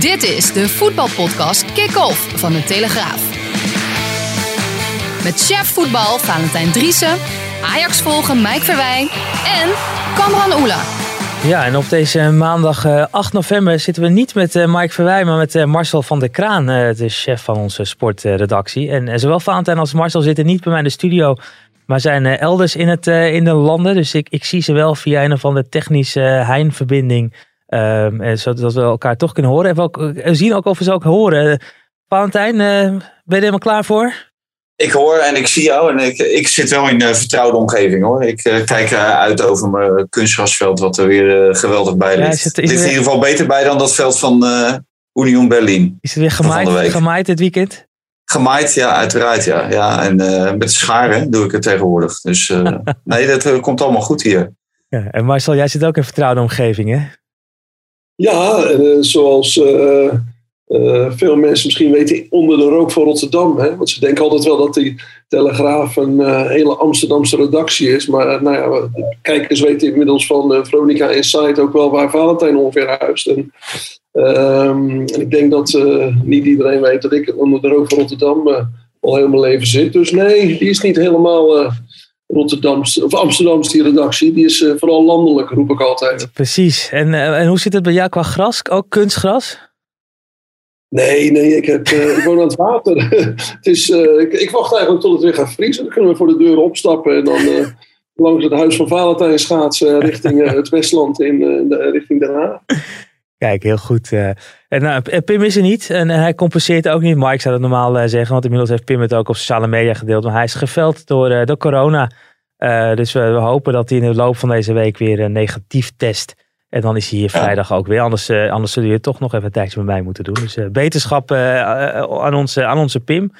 Dit is de voetbalpodcast Kick-Off van de Telegraaf. Met chef voetbal Valentijn Driessen, Ajax volgen Mike Verwij en Kamran Oela. Ja, en op deze maandag uh, 8 november zitten we niet met uh, Mike Verwij, maar met uh, Marcel van der Kraan, de chef van onze sportredactie. En zowel Valentijn als Marcel zitten niet bij mij in de studio, maar zijn elders in, het, in de landen. Dus ik, ik zie ze wel via een of andere technische heinverbinding Um, zodat we elkaar toch kunnen horen. En we ook, zien ook of we ze ook horen. Valentijn, uh, ben je er helemaal klaar voor? Ik hoor en ik zie jou en ik, ik zit wel in een vertrouwde omgeving hoor. Ik uh, kijk uit over mijn kunstgrasveld wat er weer geweldig bij ligt. Ja, is het, is ligt in ieder geval beter bij dan dat veld van Union Berlin. Is het weer gemaaid, gemaaid dit weekend? Gemaaid, ja, uiteraard. Ja. Ja, en met scharen doe ik het tegenwoordig. Dus nee, dat komt allemaal goed hier. Ja, en Marcel, jij zit ook in een vertrouwde omgeving, hè? Ja, uh, zoals uh, uh, veel mensen misschien weten, onder de rook van Rotterdam. Hè? Want ze denken altijd wel dat die Telegraaf een hele Amsterdamse redactie is. Maar nou ja, kijkers weten inmiddels van Veronica Insight ook wel waar Valentijn ongeveer huist. En, ehm, en ik denk dat niet iedereen weet dat ik onder de rook van Rotterdam al helemaal leven zit. Dus nee, die is niet helemaal Rotterdamse of Amsterdamse die redactie. Die is uh, vooral landelijk, roep ik altijd. Precies. En, uh, en hoe zit het bij jou qua gras? Ook kunstgras? Nee, nee, ik, heb, uh, ik woon aan het water. het is, ik, ik, wacht eigenlijk tot het weer gaat vriezen. Dan kunnen we voor de deur opstappen en dan langs het huis van Valentijn schaatsen richting het Westland in de, richting Den Haag. Kijk, heel goed. En Pim is er niet en hij compenseert ook niet. Mike zou dat normaal zeggen, want inmiddels heeft Pim het ook op sociale media gedeeld. Maar hij is geveld door, door corona. Uh, dus we, we, hopen dat hij in de loop van deze week weer een negatief test. En dan is hij hier vrijdag ook weer. Anders, uh, anders zullen jullie toch nog even een tijdje met mij moeten doen. Dus uh, beterschap aan, onze, aan onze Pim.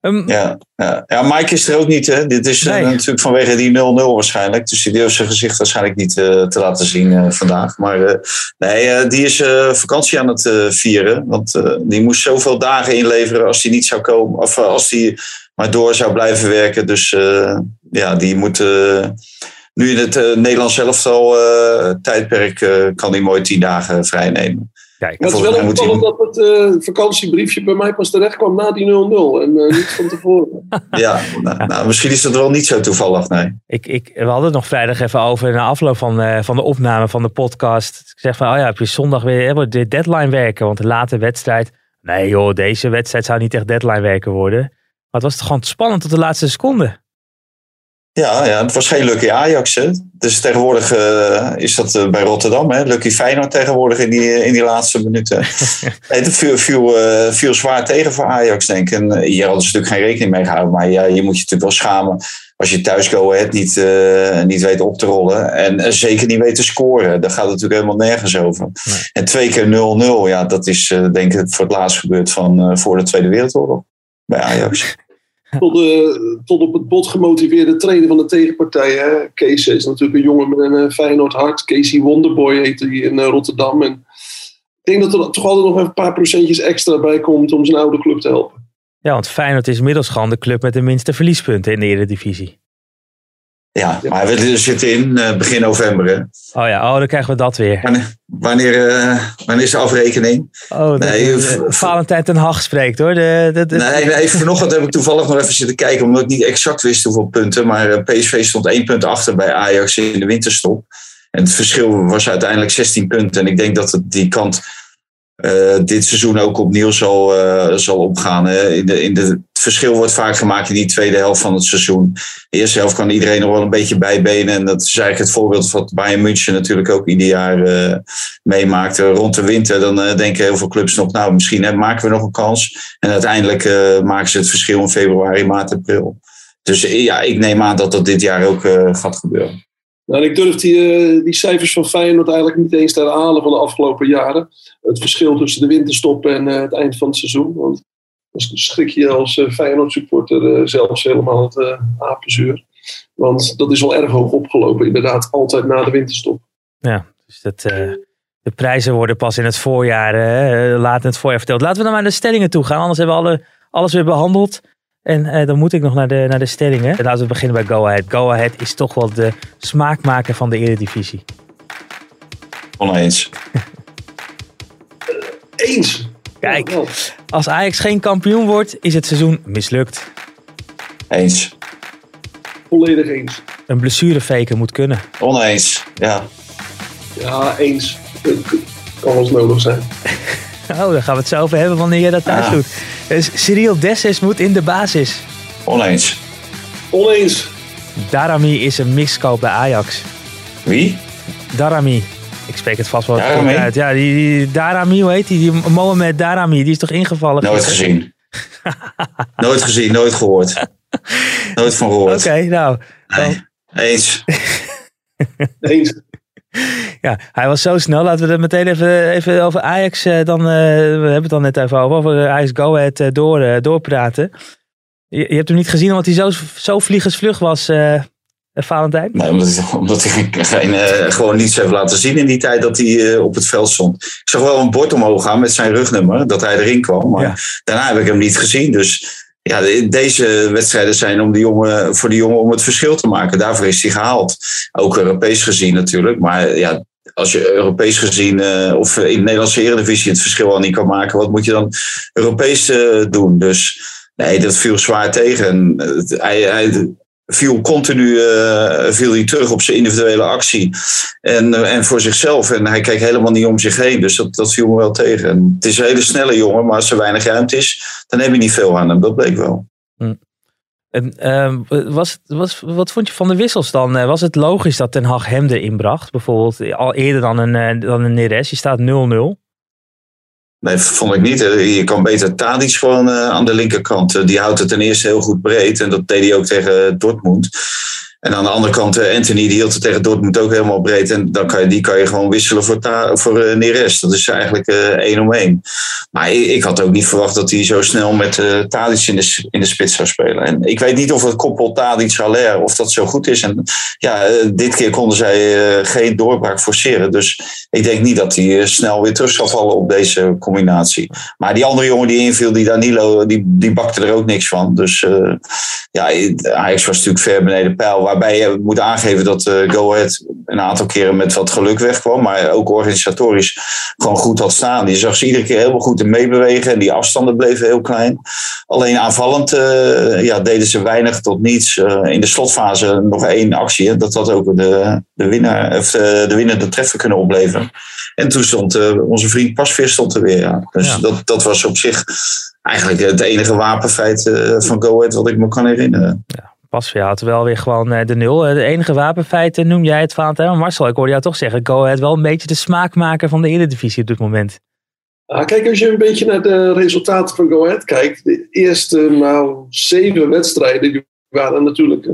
Um, ja, ja. ja, Mike is er ook niet. Hè? Dit is nee. natuurlijk vanwege die 0-0 waarschijnlijk. Dus die heeft zijn gezicht waarschijnlijk niet te laten zien vandaag. Maar nee, die is vakantie aan het vieren. Want die moest zoveel dagen inleveren als hij niet zou komen. Of als hij maar door zou blijven werken. Dus ja, die moet nu in het Nederlands elftal tijdperk kan hij mooi tien dagen vrij het is wel opvallend dat het vakantiebriefje bij mij pas terecht kwam na die 0-0 en niet van tevoren. ja, nou, nou, misschien is dat wel niet zo toevallig, nee. Ik, ik, we hadden het nog vrijdag even over na afloop van, van de opname van de podcast. Ik zeg van, oh ja, heb je zondag weer de deadline werken? Want de late wedstrijd, nee joh, deze wedstrijd zou niet echt deadline werken worden. Maar het was toch gewoon spannend tot de laatste seconde. Ja, ja, het was geen Lucky Ajax. Hè. Dus tegenwoordig uh, is dat uh, bij Rotterdam. Hè. Lucky Feyenoord tegenwoordig in die, in die laatste minuten. het viel, viel, uh, viel, zwaar tegen voor Ajax, denk ik. En hier hadden ze natuurlijk geen rekening mee gehouden. Maar ja, je moet je natuurlijk wel schamen als je thuis Go Ahead niet, niet weet op te rollen. En zeker niet weet te scoren. Daar gaat het natuurlijk helemaal nergens over. Nee. En twee keer 0-0, ja, dat is denk ik voor het laatst gebeurd van voor de Tweede Wereldoorlog. Bij Ajax tot, de, tot op het bot gemotiveerde trainer van de tegenpartij. Hè. Kees is natuurlijk een jongen met een uh, Feyenoord hart. Casey Wonderboy heet hij in uh, Rotterdam. En ik denk dat er toch altijd nog een paar procentjes extra bij komt om zijn oude club te helpen. Ja, want Feyenoord is inmiddels de club met de minste verliespunten in de Eredivisie. Ja, maar we zitten in uh, begin november. Hè? Oh ja, oh, dan krijgen we dat weer. Wanneer, wanneer, uh, wanneer is de afrekening? Oh, nee, de, Valentijn ten Hag spreekt hoor. De, de, nee, nee, vanochtend heb ik toevallig nog even zitten kijken, omdat ik niet exact wist hoeveel punten. Maar eh, PSV stond één punt achter bij Ajax in de winterstop. En het verschil was uiteindelijk 16 punten. En ik denk dat het die kant uh, dit seizoen ook opnieuw zal, uh, zal opgaan. Hè. In de, in de, het verschil wordt vaak gemaakt in die tweede helft van het seizoen. De eerste helft kan iedereen nog wel een beetje bijbenen. En dat is eigenlijk het voorbeeld wat Bayern München natuurlijk ook ieder jaar uh, meemaakt. Rond de winter dan denken heel veel clubs nog, nou misschien hè, maken we nog een kans. En uiteindelijk maken ze het verschil in februari, maart, april. Dus ja, ik neem aan dat dat dit jaar ook gaat gebeuren. Nou, ik durf die, die cijfers van Feyenoord eigenlijk niet eens te herhalen van de afgelopen jaren het verschil tussen de winterstop en uh, het eind van het seizoen. Want dan schrik je als uh, Feyenoord supporter uh, zelfs helemaal het uh, apenzuur. Want dat is al erg hoog opgelopen, inderdaad, altijd na de winterstop. Ja, dus dat, de prijzen worden pas in het voorjaar, laat in het voorjaar verteld. Laten we dan maar naar de stellingen toe gaan, anders hebben we alle, alles weer behandeld. En dan moet ik nog naar de, naar de stellingen. En laten we beginnen bij Go Ahead. Go Ahead is toch wel de smaakmaker van de Eredivisie. Oneens. Eens. Kijk. Als Ajax geen kampioen wordt, is het seizoen mislukt. Eens. volledig eens. Een blessurefaker moet kunnen. Oneens. Ja. Ja, eens. Het kan eens nodig zijn. Oh, daar gaan we het zo over hebben wanneer je dat thuis doet. Dus Cyril Desses moet in de basis. Oneens. Oneens. Darami is een miskoop bij Ajax. Wie? Darami. Ik spreek het vast wel goed uit. Ja, die, die Darami, hoe heet die? die Mohamed Darami, die is toch ingevallen? Nooit gezien. nooit gezien, nooit gehoord. Nooit van gehoord. Oké, nou. Nee. Eens. Eens. Ja, hij was zo snel. Laten we er meteen even, even over Ajax eh, dan... eh, we hebben het dan net even over. Over Ajax Go Ahead eh, door, eh, doorpraten. Je, je hebt hem niet gezien omdat hij zo, zo vliegensvlug was, eh eh, Valentijn? Nee, omdat hij, omdat hij geen, eh, gewoon niets heeft laten zien in die tijd dat hij eh, op het veld stond. Ik zag wel een bord omhoog gaan met zijn rugnummer, dat hij erin kwam. Maar Ja. daarna heb ik hem niet gezien. Dus ja, de- deze wedstrijden zijn om de jongen, voor de jongen om het verschil te maken. Daarvoor is hij gehaald. Ook Europees gezien natuurlijk. Maar ja, als je Europees gezien eh, of in de Nederlandse Eredivisie het verschil al niet kan maken, wat moet je dan Europees eh, doen? Dus nee, dat viel zwaar tegen. En, eh, hij, hij viel continu eh, viel hij terug op zijn individuele actie en, eh, en voor zichzelf. En hij keek helemaal niet om zich heen. Dus dat, dat viel me wel tegen. En het is een hele snelle jongen, maar als er weinig ruimte is, dan heb je niet veel aan hem. Dat bleek wel. En, ehm, was, was, wat vond je van de wissels dan? Eh, Was het logisch dat Ten Hag hem erin bracht? Bijvoorbeeld al eerder dan een, dan een Neres. Je staat 0-0. Nee, vond ik niet. Eh, Je kan beter Tadic gewoon eh, aan de linkerkant. Eh, Die houdt het ten eerste heel goed breed. En dat deed hij ook tegen Dortmund. En aan de andere kant, eh, Anthony, die hield het tegen Dortmund ook helemaal breed. En dan kan je, die kan je gewoon wisselen voor, Ta- voor Neres. Dat is eigenlijk eh, één om één. Maar ik, ik had ook niet verwacht dat hij zo snel met Tadic in de, in de spits zou spelen. En ik weet niet of het koppel Tadic-Haller, of dat zo goed is. En ja, dit keer konden zij geen doorbraak forceren. Dus ik denk niet dat hij snel weer terug zal vallen op deze combinatie. Maar die andere jongen die inviel, die Danilo, die, die bakte er ook niks van. Dus ja, Ajax was natuurlijk ver beneden pijl. Waarbij je moet aangeven dat eh Go Ahead een aantal keren met wat geluk wegkwam. Maar ook organisatorisch gewoon goed had staan. Die zag ze iedere keer heel goed in meebewegen. En die afstanden bleven heel klein. Alleen aanvallend eh, ja, deden ze weinig tot niets. Eh, in de slotfase nog één actie. hè. Dat had ook de, de, winnaar, of de, de winnende treffer kunnen opleveren. En toen stond onze vriend Pasveer stond er weer. Ja. Dus Ja. Dat, dat was op zich eigenlijk het enige wapenfeit van Go Ahead wat ik me kan herinneren. Pasveer had wel weer gewoon eh, de nul. Eh, De enige wapenfeit eh, noem jij het, Valentijn. Maar Marcel, ik hoorde jou toch zeggen. Go Ahead wel een beetje de smaakmaker van de Eredivisie op dit moment. Ah, kijk, als je een beetje naar de resultaten van Go Ahead kijkt. De eerste nou, zeven wedstrijden die waren natuurlijk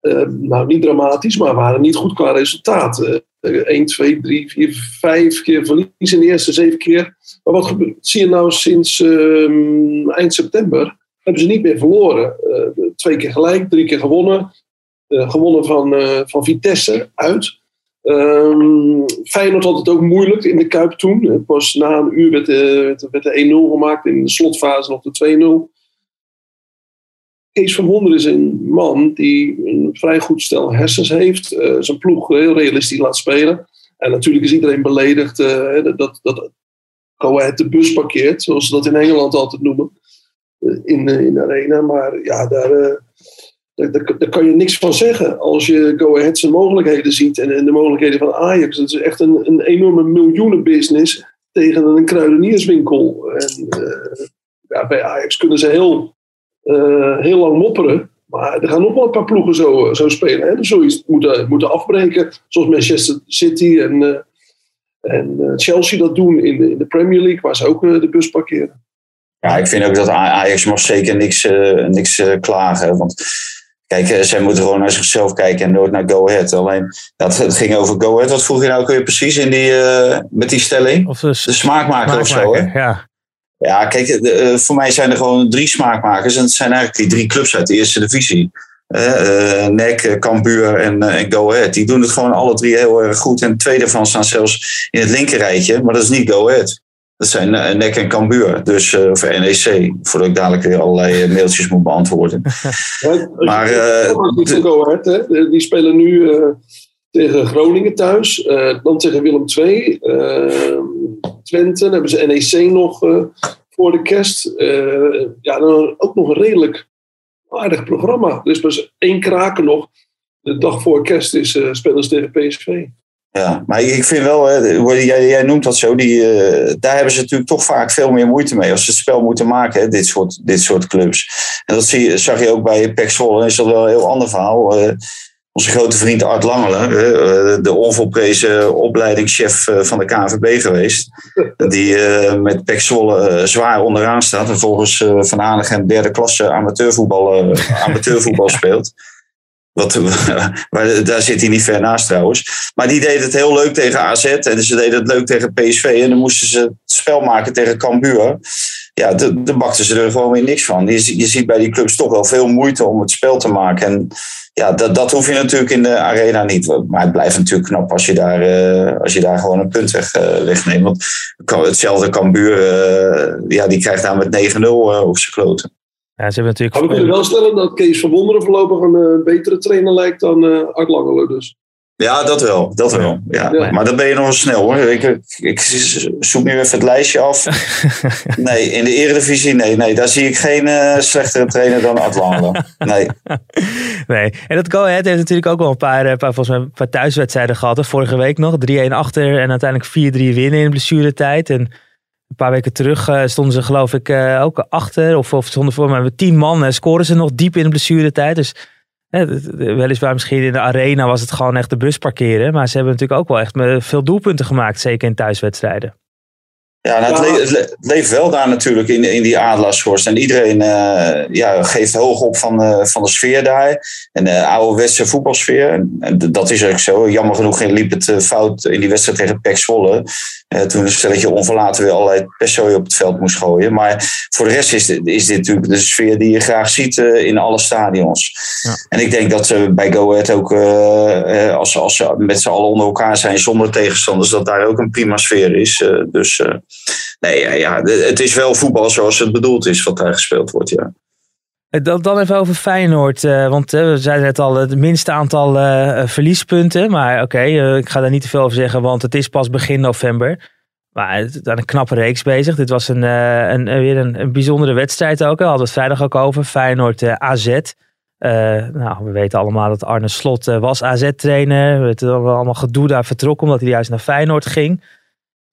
eh, nou, niet dramatisch, maar waren niet goed qua resultaat. Eh, 1, 2, 3, 4, 5 keer verlies in de eerste zeven keer. Maar wat gebeurt, zie je nou sinds ehm, eind september? Hebben ze niet meer verloren. Eh, twee keer gelijk, drie keer gewonnen. Eh, gewonnen van, eh, van Vitesse uit. Ehm Feyenoord had het ook moeilijk in de Kuip toen. Pas na een uur werd, de- werd, de- werd de 1-0 gemaakt. In de slotfase nog de 2-0. Kees van Wonder is een man die een vrij goed stel hersens heeft. zijn ploeg heel realistisch laat spelen. En natuurlijk is iedereen beledigd eh, dat, dat, Ahead de bus parkeert. Zoals ze dat in Engeland altijd noemen. Eh, in, de- in de arena. Maar ja, daar... eh, daar, daar, daar kan je niks van zeggen. Als je Go Ahead zijn mogelijkheden ziet en, en de mogelijkheden van Ajax. Dat is echt een, een enorme miljoenenbusiness tegen een kruidenierswinkel. En eh, bij Ajax kunnen ze heel, eh, heel lang mopperen. Maar er gaan nog wel een paar ploegen zo, zo spelen. Hè? Je het moeten, moeten afbreken. Zoals Manchester City en, eh, en eh, Chelsea dat doen in de, in de Premier League. Waar ze ook eh, de bus parkeren. Ja, ik vind ook dat Ajax mag zeker niks, eh, niks eh, klagen. Want kijk, eh, zij moeten gewoon naar zichzelf kijken en nooit naar Go Ahead. Alleen, dat, het ging over Go Ahead. Wat vroeg je nou ook weer precies in die, met die stelling? Of de smaakmaker of zo, hè? Ja. Ja, kijk, de, voor mij zijn er gewoon drie smaakmakers. En het zijn eigenlijk die drie clubs uit de eerste divisie. Eh, NEC, Cambuur en, en Go Ahead. Die doen het gewoon alle drie heel erg goed. En twee daarvan staan zelfs in het linkerrijtje. Maar dat is niet Go Ahead. Dat zijn eh, NEC en Cambuur. Dus, eh of NEC. Voordat ik dadelijk weer allerlei eh, mailtjes moet beantwoorden. Maar, die van Go Ahead, hè, die spelen nu tegen Groningen thuis. dan tegen Willem II. Twente. Dan hebben ze NEC nog voor de kerst. ja, dan ook nog een redelijk aardig programma. Dus pas één kraken nog. De dag voor kerst is spelers tegen PSV. Ja, maar ik vind wel, jij, jij noemt dat zo, die, uh, daar hebben ze natuurlijk toch vaak veel meer moeite mee als ze het spel moeten maken, hè, dit, soort, dit soort clubs. En dat zie, zag je ook bij Zwolle, is dat wel een heel ander verhaal. Uh, onze grote vriend Art Langelen, uh, de onvolprezen opleidingschef van de KNVB geweest, die met Zwolle zwaar onderaan staat en volgens Van Aanegem derde klasse amateurvoetbal, amateurvoetbal speelt. Wat, daar zit hij niet ver naast trouwens. Maar die deed het heel leuk tegen AZ. En ze deden het leuk tegen PSV. En dan moesten ze het spel maken tegen Cambuur. Ja, dan bakten ze er gewoon weer niks van. Je, je ziet bij die clubs toch wel veel moeite om het spel te maken. En ja, dat, dat hoef je natuurlijk in de arena niet. Maar het blijft natuurlijk knap als je daar, uh, als je daar gewoon een punt weg, uh, wegneemt. Want hetzelfde Cambuur, uh, ja, die krijgt daar met 9-0 op zijn kloten. Ja, ze hebben natuurlijk... Maar we kunnen wel stellen dat Kees van Wonderen voorlopig een uh, betere trainer lijkt dan uh, Art Langelo dus. Ja, dat wel. Dat wel. Ja. ja. Maar dan ben je nog wel snel hoor. Ik, ik, zoek nu even het lijstje af. nee, in de Eredivisie, nee, nee. Daar zie ik geen uh, slechtere trainer dan Art Langelo. Nee. nee. En dat Go Ahead heeft natuurlijk ook wel een paar, paar, volgens mij een paar thuiswedstrijden gehad. Vorige week nog. 3-1 achter en uiteindelijk 4-3 winnen in blessuretijd. En een paar weken terug uh, stonden ze geloof ik uh, ook achter. Of, of stonden voor mij met tien man. En scoren ze nog diep in de blessuretijd. Dus eh, weliswaar misschien in de arena was het gewoon echt de bus parkeren. Maar ze hebben natuurlijk ook wel echt veel doelpunten gemaakt. Zeker in thuiswedstrijden. Ja, nou, het, le het, leeft wel daar natuurlijk in, in die Adelaarshorst. En iedereen uh, ja, geeft hoog op van, uh, van de sfeer daar. En de ouderwetse voetbalsfeer. En, en dat is ook zo. Jammer genoeg liep het uh, fout in die wedstrijd tegen Pek Zwolle. toen een stelletje onverlaten weer allerlei persooi op het veld moest gooien. Maar voor de rest is dit, is dit natuurlijk de sfeer die je graag ziet in alle stadions. Ja. En ik denk dat ze bij Go Ahead ook, als, als ze met z'n allen onder elkaar zijn zonder tegenstanders, dat daar ook een prima sfeer is. dus nee, ja, ja, het is wel voetbal zoals het bedoeld is wat daar gespeeld wordt, ja. Eh, dan, even over Feyenoord. Uh, want uh, we zeiden net al het minste aantal verliespunten. Maar oké, ik ga daar niet te veel over zeggen, want het is pas begin november. Maar is een knappe reeks bezig. Dit was een, een, weer een, een, bijzondere wedstrijd ook. We hadden het vrijdag ook over. Feyenoord AZ. nou, we weten allemaal dat Arne Slot was AZ-trainer. We weten allemaal gedoe daar vertrokken omdat hij juist naar Feyenoord ging.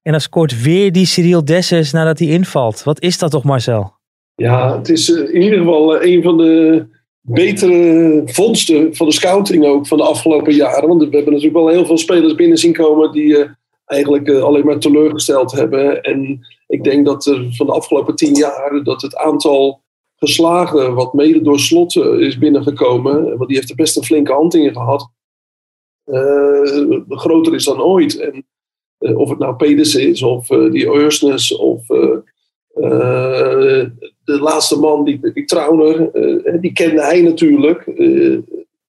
En dan scoort weer die Cyril Dessus nadat hij invalt. Wat is dat toch, Marcel? Ja, het is eh, in ieder geval eh, een van de betere vondsten van de scouting ook van de afgelopen jaren. Want we hebben natuurlijk wel heel veel spelers binnen zien komen die uh, eigenlijk alleen maar teleurgesteld hebben. En ik denk dat er van de afgelopen tien jaar dat het aantal geslagen wat mede door slot is binnengekomen, want die heeft er best een flinke hand in gehad, groter is dan ooit. En of het nou Pedersen is, of uh, die Eursnes, of uh, de laatste man, die, die Trauner, die kende hij natuurlijk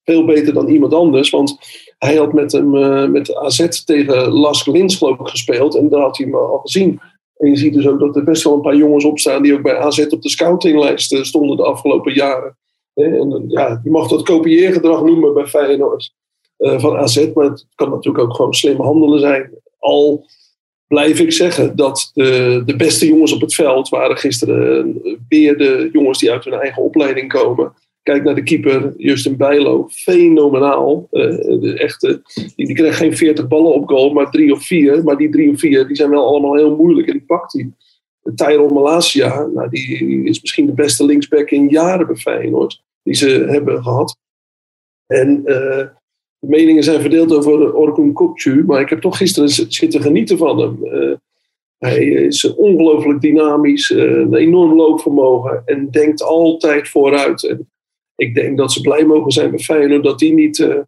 veel beter dan iemand anders. Want hij had met, hem, met AZ tegen Las Lins gespeeld en daar had hij hem al gezien. En je ziet dus ook dat er best wel een paar jongens op staan die ook bij AZ op de scoutinglijst stonden de afgelopen jaren. En, ja, je mag dat kopieergedrag noemen bij Feyenoord van AZ, maar het kan natuurlijk ook gewoon slim handelen zijn. Al blijf ik zeggen dat de, de beste jongens op het veld waren gisteren weer de jongens die uit hun eigen opleiding komen. Kijk naar de keeper Justin Bijlo, fenomenaal. De echte, die, die kreeg geen 40 ballen op goal, maar drie of vier. Maar die drie of vier die zijn wel allemaal heel moeilijk en die pakt hij. Tyrone Malasia, nou, die is misschien de beste linksback in jaren bij Feyenoord, die ze hebben gehad. En uh, de meningen zijn verdeeld over Orkun Kokcu, maar ik heb toch gisteren zitten genieten van hem. Uh, hij is ongelooflijk dynamisch, uh, een enorm loopvermogen en denkt altijd vooruit. Ik denk dat ze blij mogen zijn bij Feyenoord dat hij niet uh,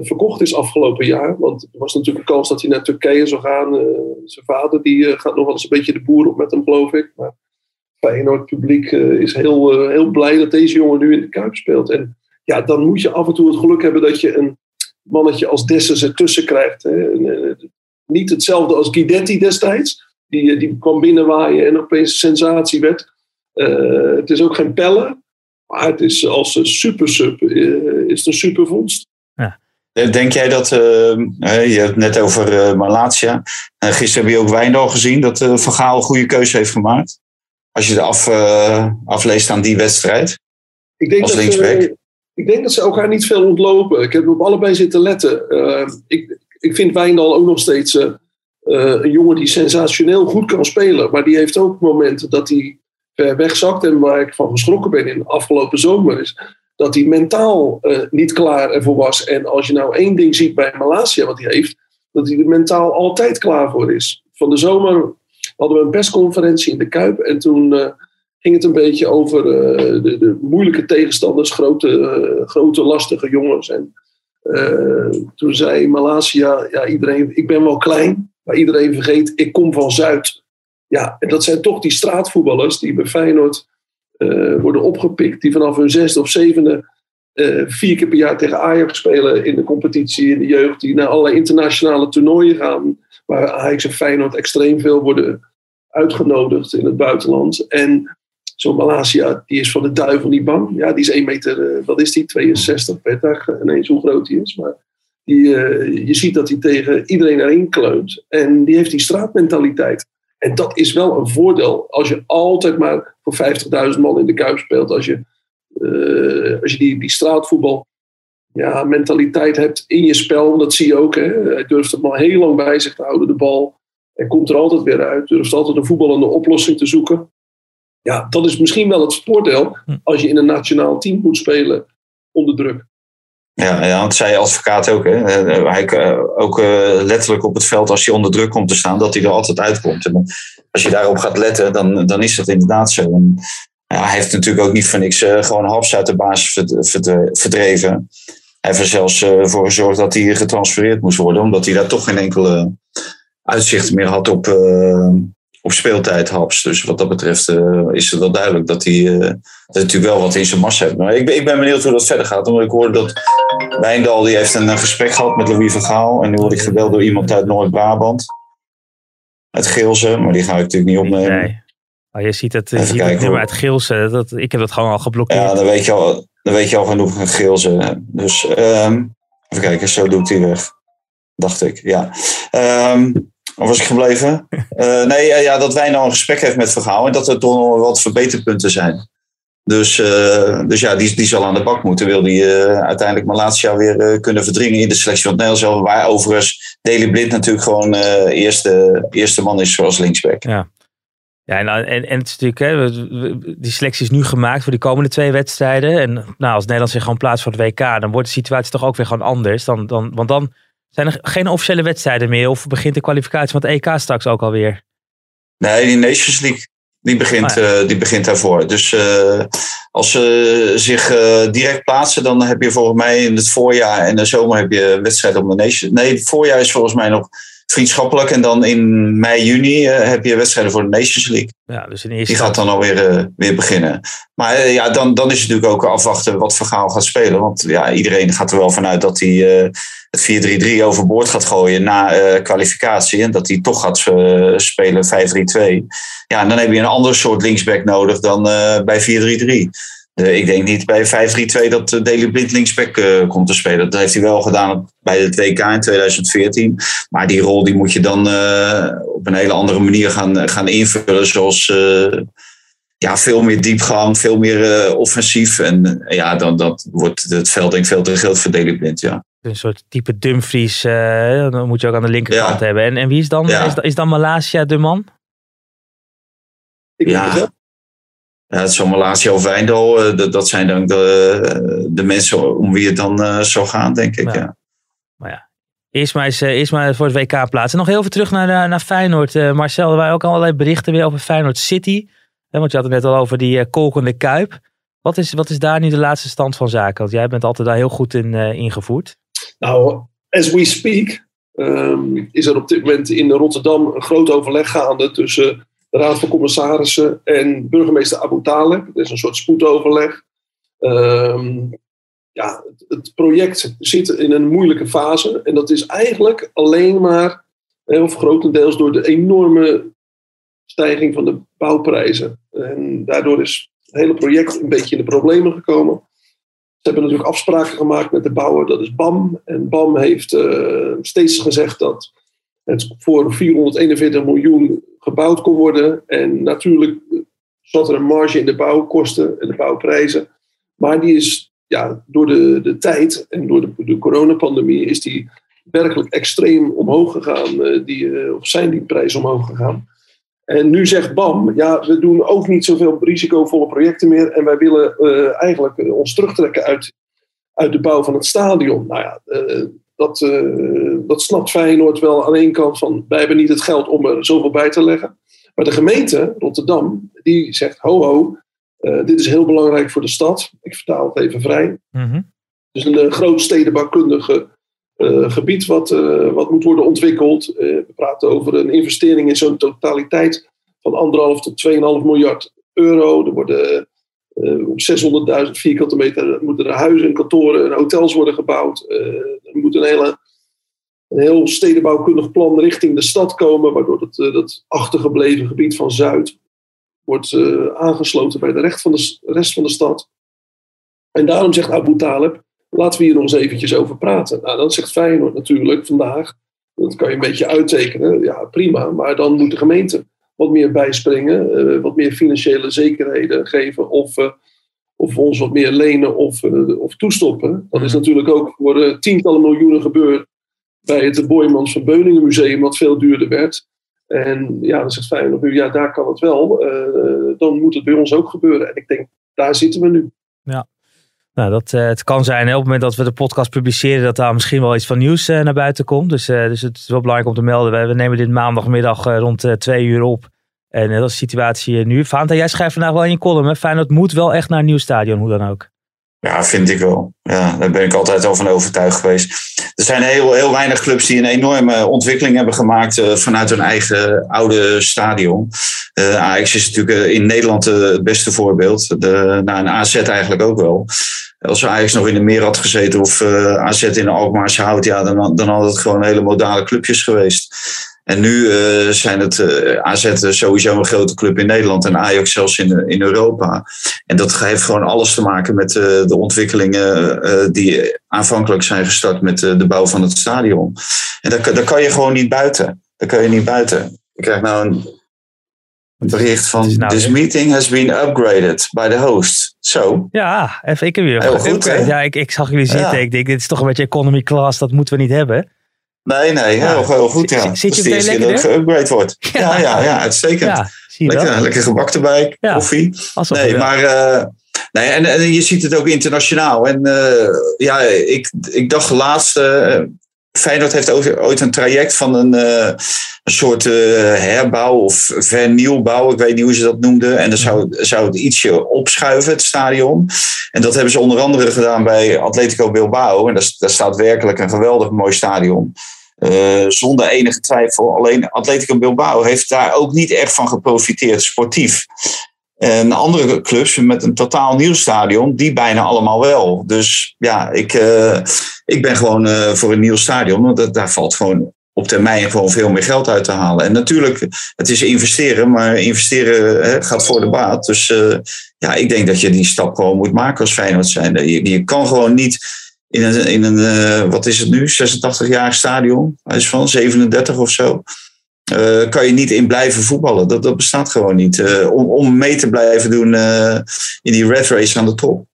verkocht is afgelopen jaar. Want er was natuurlijk een kans dat hij naar Turkije zou gaan. zijn vader die gaat nog wel eens een beetje de boer op met hem, geloof ik. Maar Feyenoord publiek is heel, heel blij dat deze jongen nu in de Kuip speelt. En ja, dan moet je af en toe het geluk hebben dat je een mannetje als Dessers ertussen krijgt. Hè. Eh, niet hetzelfde als Guidetti destijds. Die, eh, die kwam binnenwaaien en opeens een sensatie werd. Uh, het is ook geen pellen. Maar het is als een super sub, uh, is het een super vondst. Ja. Denk jij dat, uh, je hebt het net over uh, Malatia. Uh, gisteren heb je ook Wijndal gezien dat uh, Van Gaal een goede keuze heeft gemaakt. Als je het af, afleest aan die wedstrijd. Ik denk, als dat linksback. Ik denk dat ze elkaar niet veel ontlopen. Ik heb op allebei zitten letten. ik, ik vind Wijndal ook nog steeds een jongen die sensationeel goed kan spelen. Maar die heeft ook momenten dat hij ver wegzakt. En waar ik van geschrokken ben in de afgelopen zomer is dat hij mentaal uh, niet klaar ervoor was. En als je nou één ding ziet bij Malasia wat hij heeft, dat hij er mentaal altijd klaar voor is. Van de zomer hadden we een persconferentie in de Kuip en toen ging het een beetje over uh, de, de, moeilijke tegenstanders, grote, grote lastige jongens. En toen zei Malasia, ja iedereen, ik ben wel klein, maar iedereen vergeet, ik kom van Zuid. Ja, en dat zijn toch die straatvoetballers die bij Feyenoord worden opgepikt, die vanaf hun zesde of zevende vier keer per jaar tegen Ajax spelen in de competitie, in de jeugd, die naar allerlei internationale toernooien gaan, waar Ajax en Feyenoord extreem veel worden uitgenodigd in het buitenland. En zo'n Malasia, die is van de duivel niet bang. Ja, die is 1 meter, uh, wat is die, 62 per dag, ineens hoe groot die is. Maar die, je ziet dat hij tegen iedereen erin kleunt. En die heeft die straatmentaliteit. En dat is wel een voordeel als je altijd maar voor 50.000 man in de Kuip speelt. Als je, als je die, die straatvoetbal ja, mentaliteit hebt in je spel. Dat zie je ook. Hè. Hij durft het maar heel lang bij zich te houden, de bal. En komt er altijd weer uit. Durft altijd een voetballende oplossing te zoeken. Ja, dat is misschien wel het voordeel als je in een nationaal team moet spelen onder druk. Ja, ja, dat zei advocaat ook. Hè. Hij, ook uh, letterlijk op het veld, als hij onder druk komt te staan, dat hij er altijd uitkomt. En als je daarop gaat letten, dan, dan is dat inderdaad zo. En, ja, hij heeft natuurlijk ook niet voor niks uh, gewoon Haps uit de basis verdreven. Hij heeft er zelfs uh, voor gezorgd dat hij getransfereerd moest worden, omdat hij daar toch geen enkele uitzicht meer had op, op speeltijd Haps. Dus wat dat betreft uh, is het wel duidelijk dat hij uh, natuurlijk wel wat in zijn massa heeft. Maar ik, ik ben benieuwd hoe dat verder gaat. Omdat ik hoorde dat Wijndal die heeft een, een gesprek gehad met Louis van Gaal. En nu word ik gebeld door iemand uit Noord-Brabant. Uit Geelze, maar die ga ik natuurlijk niet opnemen. Nee. Oh, je ziet het, je ziet het nummer uit Geelze. Dat, ik heb dat gewoon al geblokkeerd. Ja, dan weet je al, dan weet je al genoeg van Geelze. Dus um, even kijken, zo doet hij weg. Dacht ik, ja. Um, of was ik gebleven? Uh, nee, ja, dat wij nou een gesprek heeft met Vergaal en dat er toch nog wat verbeterpunten zijn. Dus, uh, dus ja, die, die zal aan de bak moeten. Wil die uiteindelijk Malatia weer kunnen verdringen in de selectie van het Nederlands Waar overigens Daley Blind natuurlijk gewoon eerste, eerste man is zoals linksback. Ja. Ja, en, en, en het is natuurlijk, hè, die selectie is nu gemaakt voor die komende twee wedstrijden. En nou, als Nederland zich gewoon plaatst voor het WK, dan wordt de situatie toch ook weer gewoon anders. Dan, dan, want dan zijn er geen officiële wedstrijden meer? Of begint de kwalificatie van het EK straks ook alweer? Nee, die Nations League die begint, oh ja. uh, die begint daarvoor. Dus uh, als ze zich uh, direct plaatsen, dan heb je volgens mij in het voorjaar en de zomer heb je wedstrijden om de Nations. Nee, het voorjaar is volgens mij nog vriendschappelijk. En dan in mei, juni heb je wedstrijden voor de Nations League. Ja, dus in eerste Die gaat dan alweer weer beginnen. Maar ja, dan, dan is het natuurlijk ook afwachten wat Vergaal gaat spelen. Want ja, iedereen gaat er wel vanuit dat hij het 4-3-3 overboord gaat gooien na kwalificatie. En dat hij toch gaat spelen 5-3-2. Ja, en dan heb je een ander soort linksback nodig dan bij 4-3-3. Ik denk niet bij 5-3-2 dat uh, Daley Blind linksback komt te spelen. Dat heeft hij wel gedaan bij het WK in 2014. Maar die rol die moet je dan op een hele andere manier gaan, gaan invullen. Zoals ja, veel meer diepgang, veel meer offensief. En ja, dan dat wordt het veld denk ik veel te groot voor Daley Blind, ja een soort type Dumfries. Uh, dan moet je ook aan de linkerkant ja. hebben. En, en wie is dan? Ja. Is, is, dan Malasia de man? Ik ja. Het ja, het is Malasia of Wijndal. Uh, dat, dat zijn dan de, de mensen om wie het dan uh, zou gaan, denk ik. Ja. Maar ja, eerst maar, eens, eerst maar voor het WK plaatsen. Nog heel even terug naar, naar Feyenoord. Marcel, er waren ook allerlei berichten weer over Feyenoord City. want je had het net al over die kolkende kuip. Wat is, wat is daar nu de laatste stand van zaken? Want jij bent altijd daar heel goed in ingevoerd. Nou, as we speak um, is er op dit moment in Rotterdam een groot overleg gaande tussen Raad van Commissarissen en burgemeester Abu Taleb. Het is een soort spoedoverleg. Um, ja, het project zit in een moeilijke fase en dat is eigenlijk alleen maar, of grotendeels door de enorme stijging van de bouwprijzen. En daardoor is het hele project een beetje in de problemen gekomen hebben natuurlijk afspraken gemaakt met de bouwer, dat is BAM. En BAM heeft steeds gezegd dat het voor 441 miljoen gebouwd kon worden. En natuurlijk zat er een marge in de bouwkosten en de bouwprijzen. Maar die is ja, door de, de tijd en door de, de coronapandemie is die werkelijk extreem omhoog gegaan. Uh, die, uh, of zijn die prijzen omhoog gegaan. En nu zegt BAM, ja, we doen ook niet zoveel risicovolle projecten meer. En wij willen uh, eigenlijk ons terugtrekken uit, uit de bouw van het stadion. Nou ja, dat, dat snapt Feyenoord wel aan één kant van, wij hebben niet het geld om er zoveel bij te leggen. Maar de gemeente Rotterdam, die zegt, ho ho, uh, dit is heel belangrijk voor de stad. Ik vertaal het even vrij. Mm -hmm. Het is een uh, groot stedenbouwkundige uh, gebied wat, wat moet worden ontwikkeld. we praten over een investering in zo'n totaliteit van anderhalf tot 2,5 miljard euro. Er worden 600.000 vierkante meter moeten er huizen en kantoren en hotels worden gebouwd. er moet een hele een heel stedenbouwkundig plan richting de stad komen, waardoor dat, dat achtergebleven gebied van Zuid wordt aangesloten bij de rest van, de, rest van de stad. En daarom zegt Abu Talib, laten we hier eens eventjes over praten. Nou, dan zegt Feyenoord natuurlijk vandaag, dat kan je een beetje uittekenen, ja prima, maar dan moet de gemeente wat meer bijspringen, uh, wat meer financiële zekerheden geven of, uh, of ons wat meer lenen of, of toestoppen. Dat is mhm. natuurlijk ook voor tientallen miljoenen gebeurd bij het Boymans van Beuningen Museum, wat veel duurder werd. En ja, dan zegt Feyenoord nu, ja, daar kan het wel. Dan moet het bij ons ook gebeuren. En ik denk, daar zitten we nu. Ja. Nou, dat, uh, het kan zijn, op het moment dat we de podcast publiceren, dat daar misschien wel iets van nieuws uh, naar buiten komt. Dus, dus het is wel belangrijk om te melden. We, nemen dit maandagmiddag rond twee uur op. En dat is de situatie nu. Fanta, jij schrijft vandaag wel in je column. Hè? Feyenoord moet wel echt naar een nieuw stadion, hoe dan ook. Ja, vind ik wel. Ja, daar ben ik altijd al van overtuigd geweest. Er zijn heel, heel weinig clubs die een enorme ontwikkeling hebben gemaakt uh, vanuit hun eigen oude stadion. Uh, Ajax is natuurlijk uh, in Nederland het beste voorbeeld. De, nou, een AZ eigenlijk ook wel. Als Ajax nog in de meer had gezeten of AZ in de Alkmaarse hout, ja, dan, dan had het gewoon hele modale clubjes geweest. En nu uh, zijn het uh, AZ sowieso een grote club in Nederland en Ajax zelfs in, in Europa. En dat heeft gewoon alles te maken met uh, de ontwikkelingen die aanvankelijk zijn gestart met de bouw van het stadion. En daar, daar kan je gewoon niet buiten. Daar kan je niet buiten. Ik krijg nou een bericht van nou This meeting has been upgraded by the host. Zo. Ja, even ik heb weer. Heel goed, ja, ik, ik zag jullie zitten. Ja. Ik denk, dit is toch een beetje economy class. Dat moeten we niet hebben. Nee, nee, heel, heel goed. Ja. Zit je dat is de eerste geüpgrade wordt. Ja, ja, ja, uitstekend. Ja, lekker, lekker gebak erbij, koffie. Nee, maar uh, nee, en, en, je ziet het ook internationaal. En uh, ja, ik, ik dacht laatst, uh, Feyenoord heeft ooit een traject van een, een soort herbouw of vernieuwbouw. Ik weet niet hoe ze dat noemden. En dan zou, zou het ietsje opschuiven, het stadion. En dat hebben ze onder andere gedaan bij Atletico Bilbao. En daar, daar staat werkelijk een geweldig mooi stadion. Uh, zonder enige twijfel. Alleen Atletico Bilbao heeft daar ook niet echt van geprofiteerd sportief. En andere clubs met een totaal nieuw stadion, die bijna allemaal wel. Dus ja, ik, uh, ik ben gewoon uh, voor een nieuw stadion. Want daar valt gewoon op termijn gewoon veel meer geld uit te halen. En natuurlijk, het is investeren, maar investeren hè, gaat voor de baat. Dus ja, ik denk dat je die stap gewoon moet maken als Feyenoord zijn. Je kan gewoon niet in een, in een uh, wat is het nu, 86-jarig stadion. Is van 37 of zo. Uh, kan je niet in blijven voetballen. Dat, dat bestaat gewoon niet. Uh, om, om mee te blijven doen in die red race aan de top.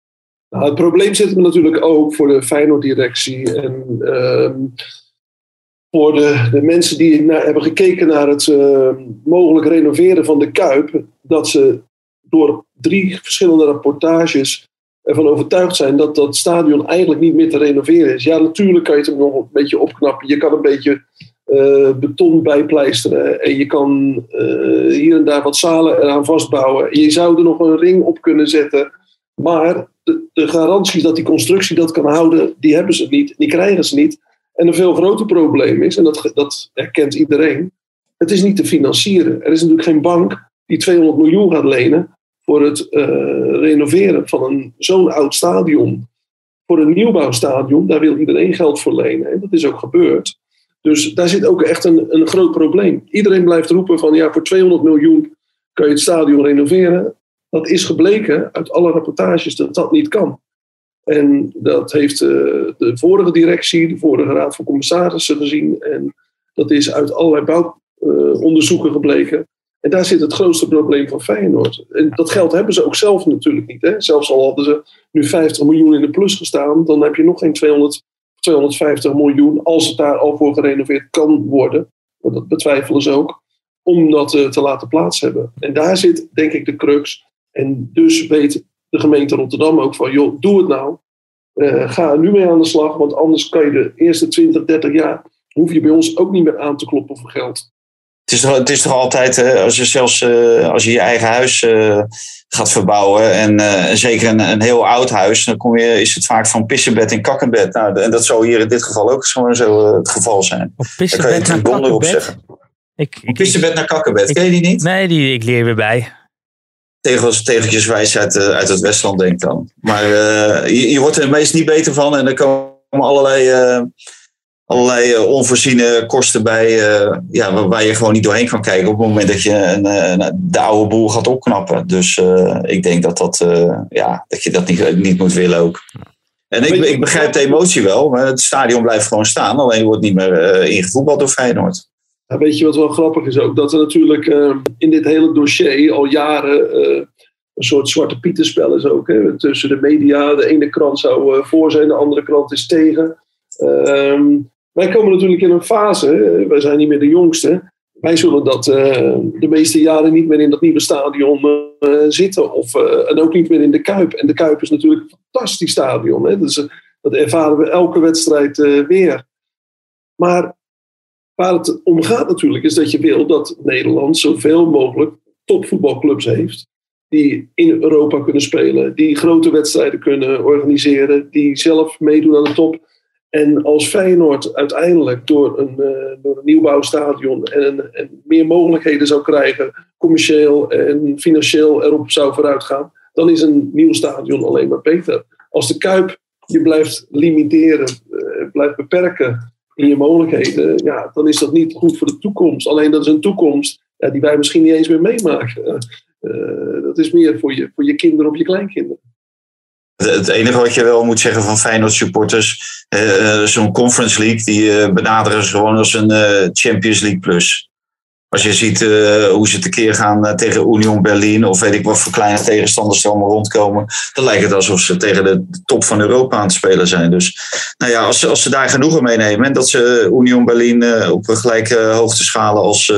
Nou, het probleem zit er natuurlijk ook voor de Feyenoord-directie. En ehm, voor de, de, mensen die naar, hebben gekeken naar het mogelijk renoveren van de Kuip. Dat ze door drie verschillende rapportages ervan overtuigd zijn dat dat stadion eigenlijk niet meer te renoveren is. Ja, natuurlijk kan je het nog een beetje opknappen. Je kan een beetje uh, beton bijpleisteren en je kan uh, hier en daar wat zalen eraan vastbouwen. Je zou er nog een ring op kunnen zetten. Maar de, de garanties dat die constructie dat kan houden, die hebben ze niet. Die krijgen ze niet. En een veel groter probleem is, en dat, dat erkent iedereen, het is niet te financieren. Er is natuurlijk geen bank die 200 miljoen gaat lenen voor het uh, renoveren van zo'n oud stadion. Voor een nieuwbouwstadion, daar wil iedereen geld voor lenen. En dat is ook gebeurd. Dus daar zit ook echt een, een groot probleem. Iedereen blijft roepen van ja, voor 200 miljoen kan je het stadion renoveren. Dat is gebleken uit alle rapportages dat dat niet kan. En dat heeft de vorige directie, de vorige raad van commissarissen gezien. En dat is uit allerlei bouwonderzoeken gebleken. En daar zit het grootste probleem van Feyenoord. En dat geld hebben ze ook zelf natuurlijk niet. Hè? Zelfs al hadden ze nu 50 miljoen in de plus gestaan, dan heb je nog geen 200, 250 miljoen als het daar al voor gerenoveerd kan worden. Want dat betwijfelen ze ook. Om dat uh, te laten plaats hebben. En daar zit denk ik de crux. En dus weet de gemeente Rotterdam ook van, joh, doe het nou. Uh, ga er nu mee aan de slag, want anders kan je de eerste 20, 30 jaar, hoef je bij ons ook niet meer aan te kloppen voor geld. Het is toch, het is toch altijd, als je zelfs uh, als je je eigen huis uh, gaat verbouwen en uh, zeker een, een heel oud huis, dan kom je, is het vaak van pissenbed en kakkenbed. Nou, en dat zou hier in dit geval ook gewoon zo het geval zijn. Of pissenbed naar kakkenbed? Ik, ik, pissenbed naar kakkenbed, ken je die niet? Nee, die, ik leer weer bij. Tegels, tegeltjes uit, uit het Westland, denk ik dan. Maar je, je wordt er meest niet beter van en er komen allerlei allerlei uh, onvoorziene kosten bij, uh, ja, waar je gewoon niet doorheen kan kijken op het moment dat je een, een, de oude boel gaat opknappen. Dus uh, ik denk dat, dat, ja, dat je dat niet, niet moet willen ook. En ik, ik begrijp de emotie wel, maar het stadion blijft gewoon staan, alleen wordt niet meer ingevoetbald door Feyenoord. Ja, weet je wat wel grappig is ook? Dat er natuurlijk in dit hele dossier al jaren een soort zwarte pieterspel is ook. Hè? Tussen de media, de ene krant zou voor zijn, de andere krant is tegen. Ehm, wij komen natuurlijk in een fase, wij zijn niet meer de jongste. Wij zullen dat uh, de meeste jaren niet meer in dat nieuwe stadion uh, zitten. Of, en ook niet meer in de Kuip. En de Kuip is natuurlijk een fantastisch stadion. Hè? Dus, dat ervaren we elke wedstrijd weer. Maar waar het om gaat natuurlijk is dat je wil dat Nederland zoveel mogelijk topvoetbalclubs heeft. Die in Europa kunnen spelen. Die grote wedstrijden kunnen organiseren. Die zelf meedoen aan de top. En als Feyenoord uiteindelijk door een, uh, door een nieuwbouwstadion en, en, meer mogelijkheden zou krijgen, commercieel en financieel erop zou vooruit gaan, dan is een nieuw stadion alleen maar beter. Als de Kuip je blijft limiteren, uh, blijft beperken in je mogelijkheden, ja, dan is dat niet goed voor de toekomst. Alleen dat is een toekomst die wij misschien niet eens meer meemaken. Uh, dat is meer voor je, voor je kinderen of je kleinkinderen. Het enige wat je wel moet zeggen van Feyenoord supporters, uh, zo'n Conference League, die uh, benaderen ze gewoon als een Champions League plus. Als je ziet hoe ze tekeer gaan tegen Union Berlin of weet ik wat voor kleine tegenstanders er allemaal rondkomen, dan lijkt het alsof ze tegen de top van Europa aan het spelen zijn. Dus nou ja, als ze, als ze daar genoegen meenemen en dat ze Union Berlin op een gelijke hoogte schalen als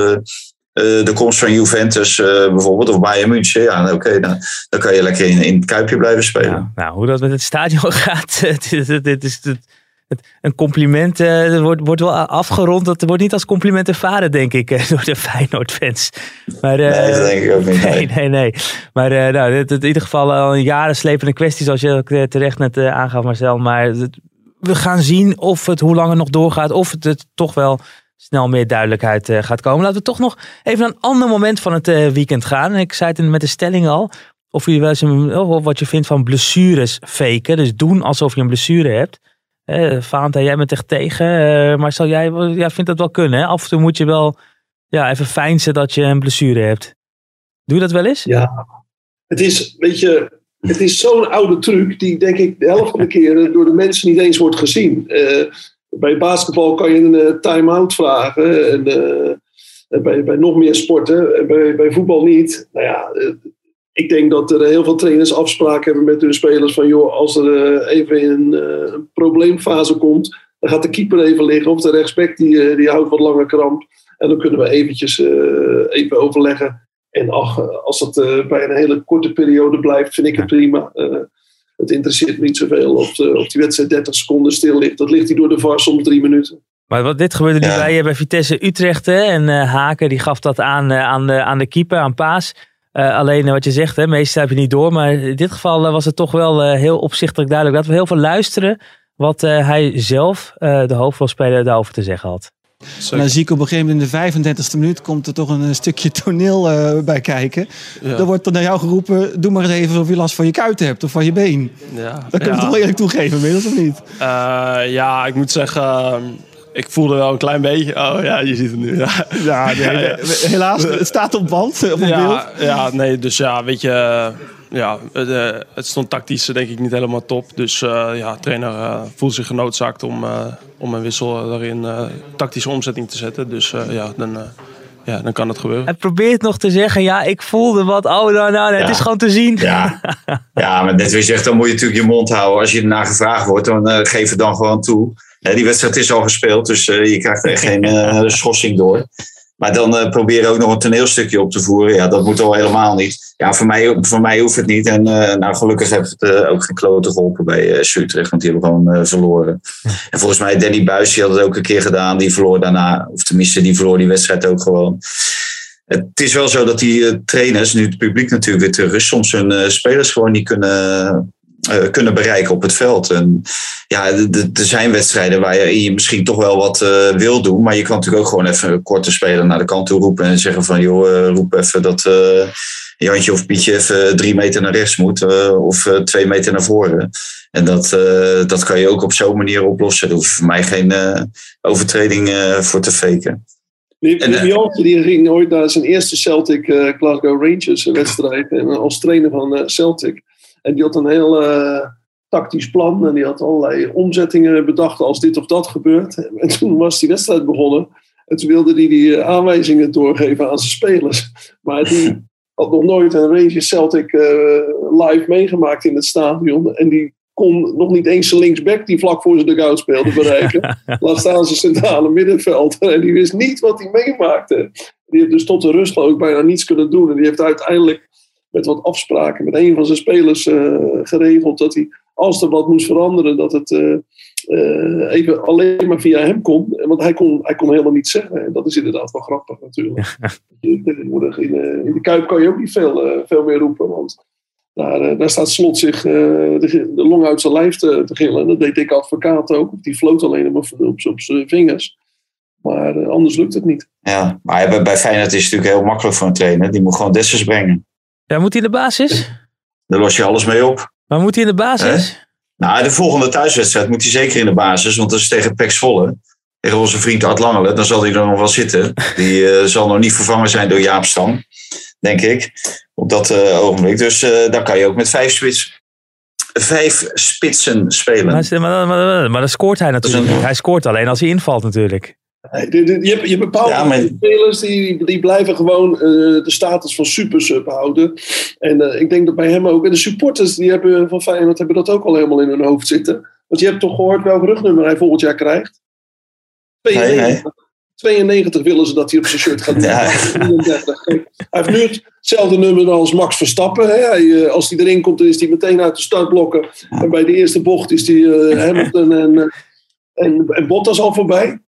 de komst van Juventus uh, bijvoorbeeld, of Bayern München, ja, oké, okay, dan, dan kan je lekker in, in het Kuipje blijven spelen. Ja, nou, hoe dat met het stadion gaat, dit is het, een compliment uh, wordt, wordt wel afgerond. Dat wordt niet als compliment ervaren, denk ik, door de Feyenoord-fans. Maar, nee, dat denk ik ook niet. Nee, nee, nee. Maar nou, dit, in ieder geval al een jaren slepende kwestie, zoals je ook terecht net aangaf, Marcel. Maar we gaan zien of het hoe lang het nog doorgaat, of het, het toch wel snel meer duidelijkheid uh, gaat komen. Laten we toch nog even naar een ander moment van het uh, weekend gaan. Ik zei het met de stelling al. Of je wel eens een, of wat je vindt van blessures faken. Dus doen alsof je een blessure hebt. Uh, Fanta, jij bent echt tegen. Maar zal jij, jij vindt dat wel kunnen. Hè? Af en toe moet je wel ja, even fijnsen dat je een blessure hebt. Doe je dat wel eens? Ja. Het is, weet je, het is zo'n oude truc die denk ik de helft van de keren door de mensen niet eens wordt gezien. Bij basketbal kan je een uh, time-out vragen. En, uh, bij, bij nog meer sporten. En bij, bij voetbal niet. Nou ja, ik denk dat er heel veel trainers afspraken hebben met hun spelers. Van joh, als er even een, een, probleemfase komt. Dan gaat de keeper even liggen. Of de rechtsback die, die houdt wat langer kramp. En dan kunnen we eventjes even overleggen. En ach, als dat bij een hele korte periode blijft, vind ik het prima. Het interesseert me niet zoveel of, de, of die wedstrijd 30 seconden stil ligt. Dat ligt hij door de VAR soms drie minuten. Maar wat dit gebeurde nu ja. bij, bij Vitesse Utrecht. Hè? En uh, Haken die gaf dat aan, uh, aan, de, aan de keeper, aan Paas. Uh, alleen wat je zegt, hè, meestal heb je niet door. Maar in dit geval was het toch wel heel opzichtelijk duidelijk. Dat we heel veel luisteren wat hij zelf, de hoofdrolspeler, daarover te zeggen had. En dan zie ik op een gegeven moment in de 35e minuut komt er toch een stukje toneel uh, bij kijken. Ja. Dan wordt er naar jou geroepen, doe maar eens even of je last van je kuiten hebt of van je been. Ja. Dat je ja. toch wel eerlijk toegeven inmiddels of niet? Uh, ja, ik moet zeggen, ik voelde wel een klein beetje. Oh ja, je ziet het nu. Ja, ja, nee, helaas, het staat op band, op ja, beeld. Ja, nee, dus ja, weet je ja, het, het stond tactisch denk ik niet helemaal top. Dus ja, de trainer voelt zich genoodzaakt om, om een wissel daarin tactische omzetting te zetten. Dus ja, dan ja, dan kan het gebeuren. Hij probeert nog te zeggen, ja, ik voelde wat. Oh, nou, nou, het is gewoon te zien. Ja, ja maar net wie zegt, dan moet je natuurlijk je mond houden. Als je ernaar gevraagd wordt, dan uh, geef het dan gewoon toe. die wedstrijd is al gespeeld, dus uh, je krijgt er geen uh, schorsing door. Maar dan uh, proberen ook nog een toneelstukje op te voeren. Ja, dat moet al helemaal niet. Ja, voor mij, voor mij hoeft het niet. En uh, nou, gelukkig heeft het uh, ook geen klote geholpen bij Utrecht. Want die hebben gewoon verloren. En volgens mij Danny Buis, die had het ook een keer gedaan. Die verloor daarna. Of tenminste, die verloor die wedstrijd ook gewoon. Het is wel zo dat die trainers, nu het publiek natuurlijk weer terug is, soms hun spelers gewoon niet kunnen uh, kunnen bereiken op het veld. En ja, er zijn wedstrijden waar je, je misschien toch wel wat uh, wil doen. Maar je kan natuurlijk ook gewoon even een korte speler naar de kant toe roepen. En zeggen van joh, uh, roep even dat Jantje of Pietje even drie meter naar rechts moet. of twee meter naar voren. En dat, dat kan je ook op zo'n manier oplossen. Er hoeft voor mij geen overtreding voor te faken. Jantje die ging ooit naar zijn eerste Celtic Glasgow Rangers wedstrijd. En als trainer van Celtic. En die had een heel uh, tactisch plan en die had allerlei omzettingen bedacht als dit of dat gebeurt. En toen was die wedstrijd begonnen. En toen wilde hij die eh, aanwijzingen doorgeven aan zijn spelers. Maar die had nog nooit een Rangers Celtic uh, live meegemaakt in het stadion. En die kon nog niet eens zijn linksback die vlak voor zijn dugout speelde bereiken. Laat staan zijn centrale middenveld. En die wist niet wat hij meemaakte. Die heeft dus tot de rust ook bijna niets kunnen doen. En die heeft uiteindelijk met wat afspraken met een van zijn spelers uh, geregeld dat hij, als er wat moest veranderen, dat het uh, uh, even alleen maar via hem kon. Want hij kon, hij kon helemaal niet zeggen. En dat is inderdaad wel grappig natuurlijk. Tegenwoordig in, in de Kuip kan je ook niet veel, veel meer roepen. Want daar, daar staat Slot zich de, de, long uit zijn lijf te, te gillen. Dat deed ik advocaat ook. Die floot alleen op, op, op zijn vingers. Maar anders lukt het niet. Ja, maar bij Feyenoord is het natuurlijk heel makkelijk voor een trainer. Die moet gewoon Dessers brengen. Ja, moet hij in de basis? Daar los je alles mee op. Maar moet hij in de basis? Nou, de volgende thuiswedstrijd moet hij zeker in de basis. Want dat is tegen Pex Volle. Tegen onze vriend Art Langelen. Dan zal hij er nog wel zitten. Die uh, zal nog niet vervangen zijn door Jaap Stam. Denk ik. Op dat uh, ogenblik. Dus uh, dan kan je ook met vijf spits, vijf spitsen spelen. Maar, maar, maar, maar dan scoort hij natuurlijk. Hij scoort alleen als hij invalt natuurlijk. Je hebt, je bepaalde spelers die, die blijven gewoon uh, de status van supersub houden. En uh, ik denk dat bij hem ook. En de supporters die hebben, van Feyenoord hebben dat ook al helemaal in hun hoofd zitten. Want je hebt toch gehoord welk rugnummer hij volgend jaar krijgt? 92. Nee, nee. 92 willen ze dat hij op zijn shirt gaat. Ja. Hij heeft nu hetzelfde nummer als Max Verstappen. Hè. Hij, als hij erin komt, dan is hij meteen uit de startblokken. En bij de eerste bocht is hij uh, Hamilton en, en, en Bottas al voorbij.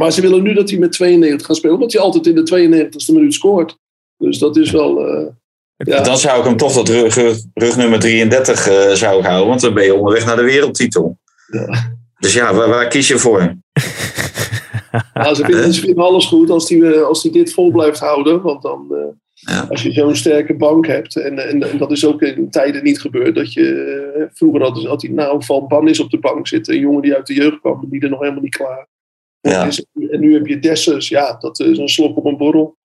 Maar ze willen nu dat hij met 92 gaat spelen, omdat hij altijd in de 92e minuut scoort. Dus dat is wel. Uh, ja. Dan zou ik hem toch dat rug, rug, nummer 33 uh, zou houden, want dan ben je onderweg naar de wereldtitel. Ja. Dus ja, waar, waar, kies je voor? Ja, ze vinden, ze vinden alles goed als hij eh, als die dit vol blijft houden. Want dan, uh, ja. als je zo'n sterke bank hebt, en, en, en, dat is ook in tijden niet gebeurd, dat je, vroeger had, had hij nou van Banis op de bank zitten, een jongen die uit de jeugd kwam, die er nog helemaal niet klaar. Ja. En nu heb je Dessers, ja, dat is een slok op een borrel.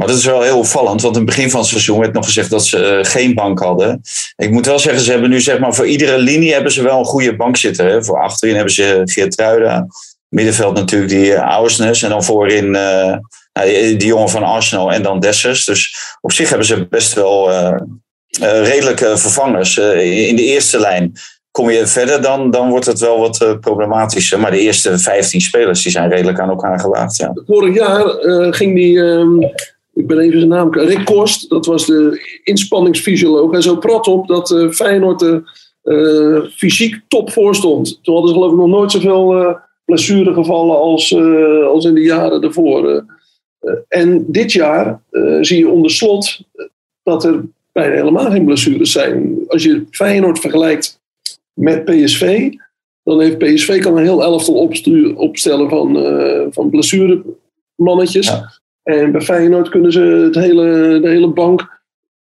Maar dat is wel heel opvallend, want in het begin van het seizoen werd nog gezegd dat ze uh, geen bank hadden. Ik moet wel zeggen, ze hebben nu zeg maar voor iedere linie hebben ze wel een goede bank zitten. Hè. Voor achterin hebben ze Geertruida, middenveld natuurlijk die uh, en dan voorin uh, die, die, jongen van Arsenal en dan Dessers. Dus op zich hebben ze best wel redelijke vervangers in de eerste lijn kom je verder, dan, dan wordt het wel wat uh, problematischer. Maar de eerste 15 spelers die zijn redelijk aan elkaar gewaagd. Ja. Vorig jaar uh, ging die, um, ik ben even zijn naam, Rick Korst, dat was de inspanningsfysioloog. En zo prat op dat uh, Feyenoord er fysiek top voor stond. Toen hadden ze geloof ik nog nooit zoveel blessuregevallen als, als in de jaren daarvoor. en dit jaar zie je onder slot dat er bijna helemaal geen blessures zijn. Als je Feyenoord vergelijkt met PSV. Dan heeft PSV kan een heel elftal opstellen van, uh, van blessuremannetjes. Ja. En bij Feyenoord kunnen ze het hele, de hele bank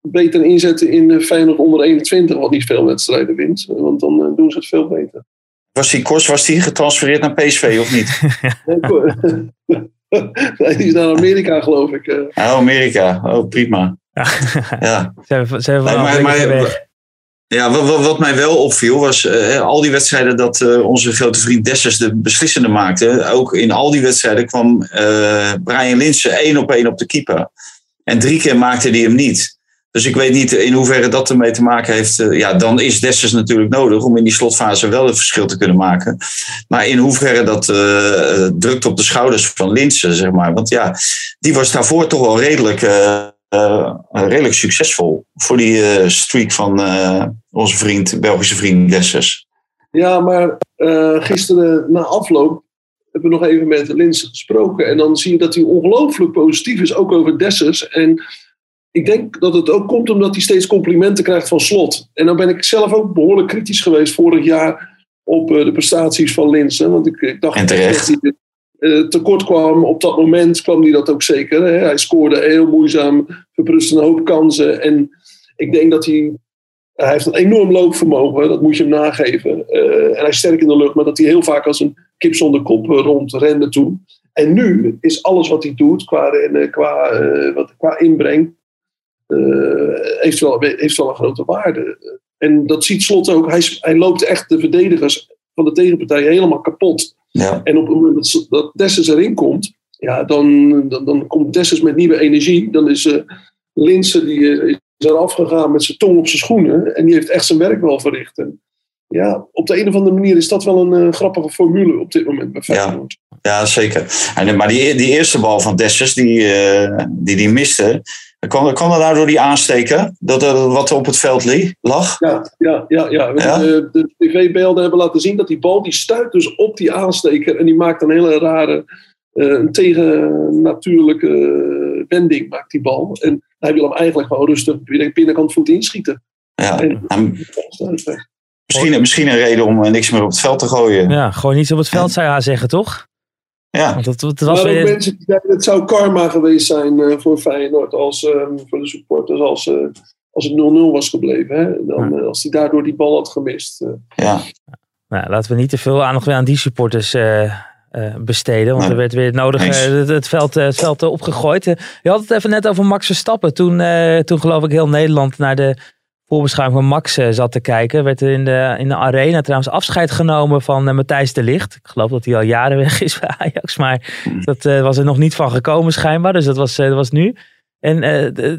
beter inzetten in Feyenoord onder 21, wat niet veel wedstrijden wint. Want dan uh, doen ze het veel beter. Was die Kors was die getransfereerd naar PSV of niet? nee, die is naar Amerika geloof ik. Oh, Amerika. Oh, prima. Ja. ja. Ze hebben, ze hebben nee, maar, maar, ja, wat, wat, mij wel opviel was uh, al die wedstrijden dat uh, onze grote vriend Dessers de beslissende maakte. Ook in al die wedstrijden kwam uh, Brian Linsen één op één op de keeper. En drie keer maakte hij hem niet. Dus ik weet niet in hoeverre dat ermee te maken heeft. ja, dan is Dessers natuurlijk nodig om in die slotfase wel een verschil te kunnen maken. Maar in hoeverre dat drukt op de schouders van Linsen, zeg maar. Want ja, die was daarvoor toch wel redelijk redelijk succesvol voor die uh, streak van uh, onze vriend, Belgische vriend Dessers. Ja, maar gisteren na afloop hebben we nog even met Linse gesproken. En dan zie je dat hij ongelooflijk positief is, ook over Dessers. En ik denk dat het ook komt omdat hij steeds complimenten krijgt van Slot. En dan ben ik zelf ook behoorlijk kritisch geweest vorig jaar op de prestaties van Linse. Want ik, dacht en terecht. dat hij tekort kwam. Op dat moment kwam hij dat ook zeker. Hè? Hij scoorde heel moeizaam, verpruste een hoop kansen. En ik denk dat hij. Hij heeft een enorm loopvermogen, dat moet je hem nageven. Uh, en hij is sterk in de lucht, maar dat hij heel vaak als een kip zonder kop rondrende toen. En nu is alles wat hij doet qua, qua, wat, qua inbreng, heeft, wel, heeft wel een grote waarde. En dat ziet Slot ook. Hij, hij loopt echt de verdedigers van de tegenpartij helemaal kapot. Ja. En op het moment dat, dat Dessus erin komt, ja, dan, dan, dan komt Dessus met nieuwe energie. Dan is uh, Linse die uh, is eraf gegaan met zijn tong op zijn schoenen. En die heeft echt zijn werk wel verricht. En ja, op de een of andere manier is dat wel een uh, grappige formule op dit moment bij Feyenoord. Ja, ja, zeker. En, maar die, die eerste bal van Dessus, die, die die miste... Kwam, kwam dat nou door die aansteker, dat, wat op het veld lag? Ja, ja, ja, ja. ja? De, de tv-beelden hebben laten zien dat die bal die stuit dus op die aansteker. En die maakt een hele rare, uh, een tegennatuurlijke wending, maakt die bal. En hij wil hem eigenlijk gewoon rustig binnenkant voet inschieten. Ja, en, misschien, misschien een reden om eh, niks meer op het veld te gooien. Ja, gewoon niets op het veld zou je zeggen, toch? Ja. Want dat, dat was weer... mensen die zeggen, het zou karma geweest zijn uh, voor Feyenoord, als, uh, voor de supporters, als, uh, als het 0-0 was gebleven. Hè? Dan, ja. als hij daardoor die bal had gemist. Ja. Nou, laten we niet te veel aandacht weer aan die supporters besteden. Want nee. er werd weer nodig het, het, veld, het veld opgegooid. je had het even net over Max Verstappen. Toen, toen geloof ik heel Nederland naar de voorbeschouwing van Max uh, zat te kijken, werd er in de, in de arena trouwens afscheid genomen van uh, Matthijs de Licht. Ik geloof dat hij al jaren weg is bij Ajax, maar dat uh, was er nog niet van gekomen schijnbaar. Dus dat was, dat was nu. En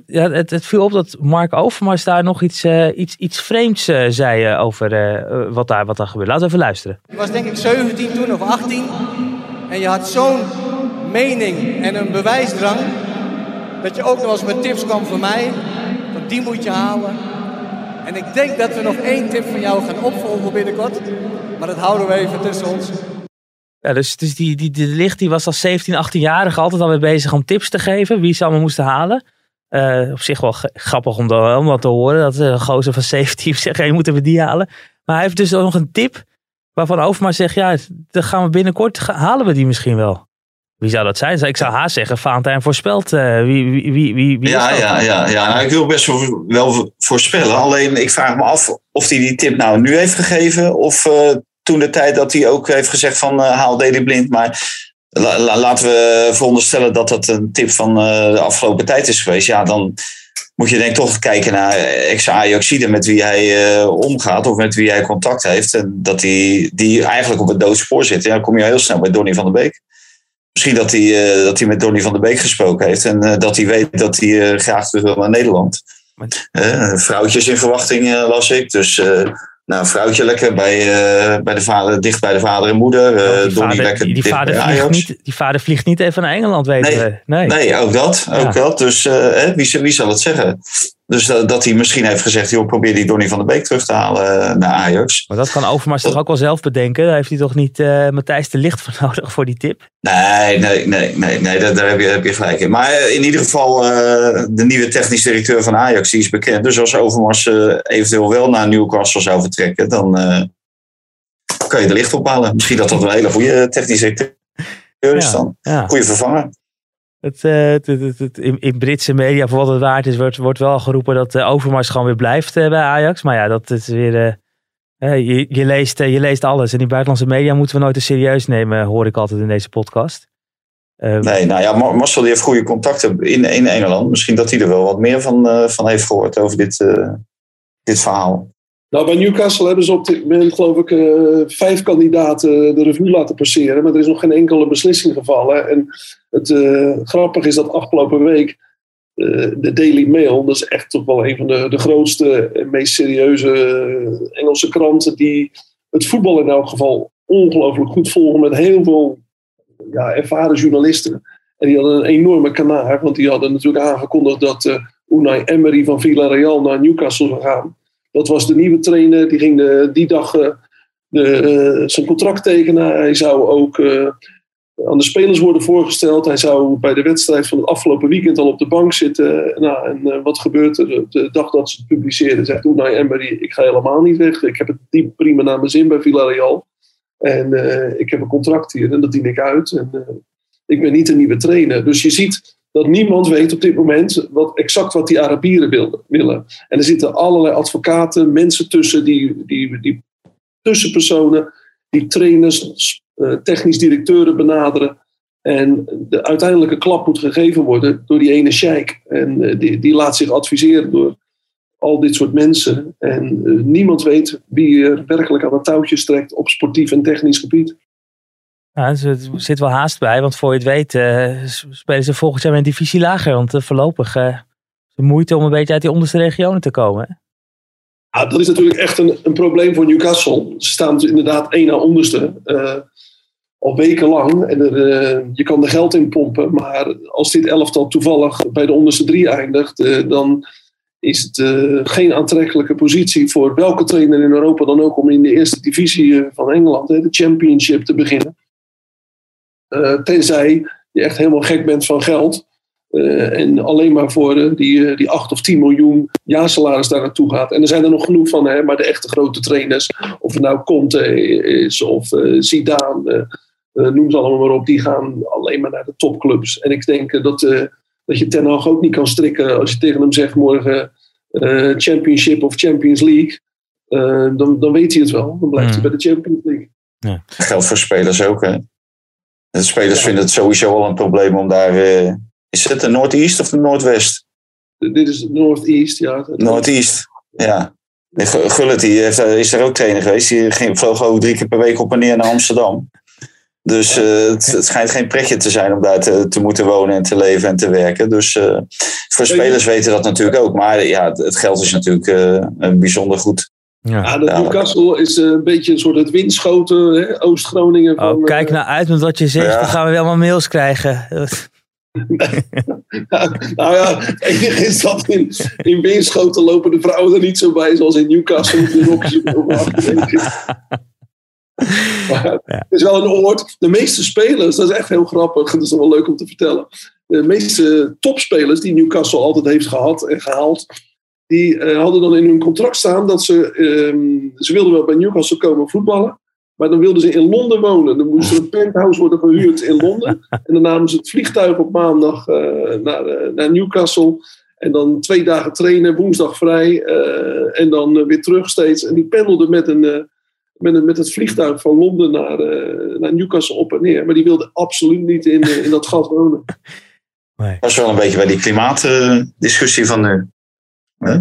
ja, het, het, viel op dat Mark Overmars daar nog iets, iets, iets vreemds zei over wat, daar, wat daar gebeurde. Laten we even luisteren. Je was denk ik 17 toen of 18 en je had zo'n mening en een bewijsdrang dat je ook nog eens met tips kwam van mij. Van die moet je halen, en ik denk dat we nog één tip van jou gaan opvolgen binnenkort. Maar dat houden we even tussen ons. Ja, dus, dus die, die, die licht die was als 17, 18-jarige altijd alweer bezig om tips te geven. Wie ze allemaal moesten halen. Uh, op zich wel grappig om, dat, om dat te horen. Dat een gozer van 17 zegt, hey, moeten we die halen. Maar hij heeft dus nog een tip. Waarvan Overmars zegt, ja, dan gaan we binnenkort, halen we die misschien wel. Wie zou dat zijn? Ik zou haast zeggen, Valentijn voorspelt. Uh, wie, wie, wie, wie, wie ja, ja, ja, ja. Nou, ik wil best wel voorspellen. Alleen ik vraag me af of hij die tip nou nu heeft gegeven. Of uh, toen de tijd dat hij ook heeft gezegd van uh, haal Deli Blind. Maar la, la, laten we veronderstellen dat dat een tip van de afgelopen tijd is geweest. Ja, dan moet je denk ik toch kijken naar ex-Ajaxide met wie hij omgaat. Of met wie hij contact heeft. En dat hij die eigenlijk op het doodspoor zit. Ja, dan kom je heel snel bij Donny van der Beek. Misschien dat hij, uh, dat hij met Donny van der Beek gesproken heeft. En uh, dat hij weet dat hij uh, graag terug wil naar Nederland. vrouwtjes in verwachting las ik. Dus nou, vrouwtje lekker bij, bij de vader, dicht bij de vader en moeder. Die, vader, lekker die, die vader vliegt niet, die vader vliegt niet even naar Engeland, weten nee, we. Nee. nee, ook dat. Ook ja. dat. Dus wie, wie zal het zeggen? Dus dat, dat, hij misschien heeft gezegd, joh, probeer die Donny van der Beek terug te halen naar Ajax. Maar dat kan Overmars toch ook wel zelf bedenken? Daar heeft hij toch niet uh, Matthijs de Licht voor nodig voor die tip? Nee, nee, nee, nee, nee daar, daar heb, je, heb je gelijk in. Maar in ieder geval, uh, de nieuwe technisch directeur van Ajax, die is bekend. Dus als Overmars uh, eventueel wel naar Newcastle zou vertrekken, dan kan je de licht ophalen. Misschien dat dat een hele goede technisch directeur is dan. Ja. Goede vervanger. Het, in, in, Britse media, voor wat het waard is, wordt, wordt wel geroepen dat uh, Overmars gewoon weer blijft uh, bij Ajax. Maar ja, dat is weer. je, je, leest, je leest alles. En die buitenlandse media moeten we nooit te serieus nemen, hoor ik altijd in deze podcast. nee, nou ja, Marcel heeft goede contacten in, in Engeland. Misschien dat hij er wel wat meer van, van heeft gehoord over dit, dit verhaal. Nou, bij Newcastle hebben ze op dit moment, geloof ik, vijf kandidaten de revue laten passeren. Maar er is nog geen enkele beslissing gevallen. En het uh, grappige is dat afgelopen week uh, de Daily Mail, dat is echt toch wel een van de, de grootste en meest serieuze Engelse kranten, die het voetbal in elk geval ongelooflijk goed volgen met heel veel ja, ervaren journalisten. En die hadden een enorme kanaar, want die hadden natuurlijk aangekondigd dat Unai Emery van Villarreal naar Newcastle zou gaan. Dat was de nieuwe trainer, die ging de, die dag uh, de, uh, zijn contract tekenen. Hij zou ook aan de spelers worden voorgesteld. Hij zou bij de wedstrijd van het afgelopen weekend al op de bank zitten. Nou, en wat gebeurt er? De dag dat ze het publiceerden zegt Unai Emery, ik ga helemaal niet weg. Ik heb het team prima naar mijn zin bij Villarreal. En ik heb een contract hier en dat dien ik uit. En ik ben niet een nieuwe trainer. Dus je ziet dat niemand weet op dit moment wat, exact wat die Arabieren willen. En er zitten allerlei advocaten, mensen tussen, die, die, die tussenpersonen, die trainers, uh, technisch directeuren benaderen. En de uiteindelijke klap moet gegeven worden door die ene sheik. En die, die laat zich adviseren door al dit soort mensen. En uh, niemand weet wie er werkelijk aan de touwtjes trekt op sportief en technisch gebied. Ja, er zit wel haast bij, want voor je het weet uh, spelen ze volgend jaar met een divisie lager. Want uh, voorlopig uh, de moeite om een beetje uit die onderste regionen te komen. Hè? Ja, dat is natuurlijk echt een, een probleem voor Newcastle. Ze staan dus inderdaad één na onderste. al wekenlang. En er, je kan er geld in pompen. Maar als dit elftal toevallig bij de onderste drie eindigt, dan is het uh, geen aantrekkelijke positie voor welke trainer in Europa dan ook om in de eerste divisie uh, van Engeland, hè, de Championship, te beginnen. Uh, tenzij je echt helemaal gek bent van geld en alleen maar voor die, die 8 of 10 miljoen jaarsalaris daar naartoe gaat. En er zijn er nog genoeg van, hè, maar de echte grote trainers, of het nou Conte is of Zidane, noem ze allemaal maar op, die gaan alleen maar naar de topclubs. En ik denk dat dat je Ten Hag ook niet kan strikken als je tegen hem zegt morgen uh, Championship of Champions League. Uh, dan, dan weet hij het wel. Dan blijft hij hmm. bij de Champions League. Ja. Geldt voor spelers ook. Hè? De spelers ja. vinden het sowieso al een probleem om daar. Uh, is het de Noordeast of de Noordwest? Dit is Northeast, ja. Noordeast, ja. Gullit heeft, is er ook trainer geweest. Die ging, vloog ook drie keer per week op en neer naar Amsterdam. Dus uh, het, het, schijnt geen pretje te zijn om daar te, te, moeten wonen en te leven en te werken. Dus uh, voor spelers weten dat natuurlijk ook. Maar ja, het geld is natuurlijk uh, bijzonder goed. Ja, ja de Newcastle is een beetje een soort het windschoten, Oost-Groningen. Van, oh, kijk nou uit met wat je zegt, ja. dan gaan we weer allemaal mails krijgen. nou ja, het is dat in, in Winschoten lopen de vrouwen er niet zo bij zoals in Newcastle. ja. Het is wel een oord. De meeste spelers, dat is echt heel grappig, dat is wel leuk om te vertellen. De meeste topspelers die Newcastle altijd heeft gehad en gehaald, die uh, hadden dan in hun contract staan dat ze, um, ze wilden wel bij Newcastle komen voetballen, maar dan wilden ze in Londen wonen. Dan moest er een penthouse worden gehuurd in Londen. En dan namen ze het vliegtuig op maandag uh, naar, uh, naar Newcastle. En dan twee dagen trainen, woensdag vrij. en dan weer terug steeds. En die pendelden met een met, met het vliegtuig van Londen naar, uh, naar Newcastle op en neer. Maar die wilde absoluut niet in, uh, in dat gas wonen. Nee. Dat is wel een beetje bij die klimaatdiscussie van nu.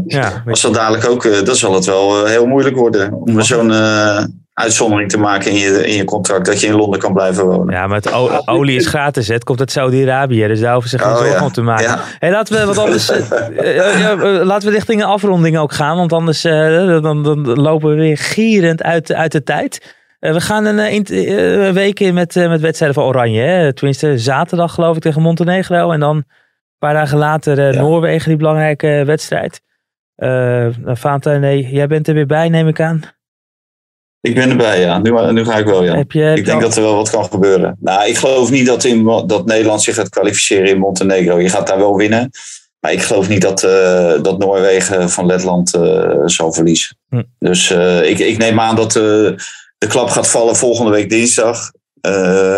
Ja, Als dat dadelijk ook, uh, dan zal het wel heel moeilijk worden om zo'n uitzondering te maken in je, in je contract dat je in Londen kan blijven wonen. Ja, maar het olie is gratis. Hè. Het komt uit Saudi-Arabië, dus daar hoeven ze geen oh, zorgen ja. om te maken. Ja. Hey, laten we wat anders. uh, laten we richting een afronding ook gaan, want anders uh, dan, dan, lopen we weer gierend uit, uit de tijd. we gaan een, een week in met, met wedstrijden van Oranje. Hè. Tenminste, zaterdag geloof ik tegen Montenegro. En dan een paar dagen later Noorwegen, die belangrijke wedstrijd. Uh, Fanta, nee, jij bent er weer bij, neem ik aan. Ik ben erbij, ja. Nu, nu ga ik wel, ja. Heb je, heb ik denk dat er wel wat kan gebeuren. Nou, ik geloof niet dat, in, dat Nederland zich gaat kwalificeren in Montenegro. Je gaat daar wel winnen. Maar ik geloof niet dat, uh, dat Noorwegen van Letland uh, zal verliezen. Hm. Dus uh, ik, ik neem aan dat de klap gaat vallen volgende week dinsdag.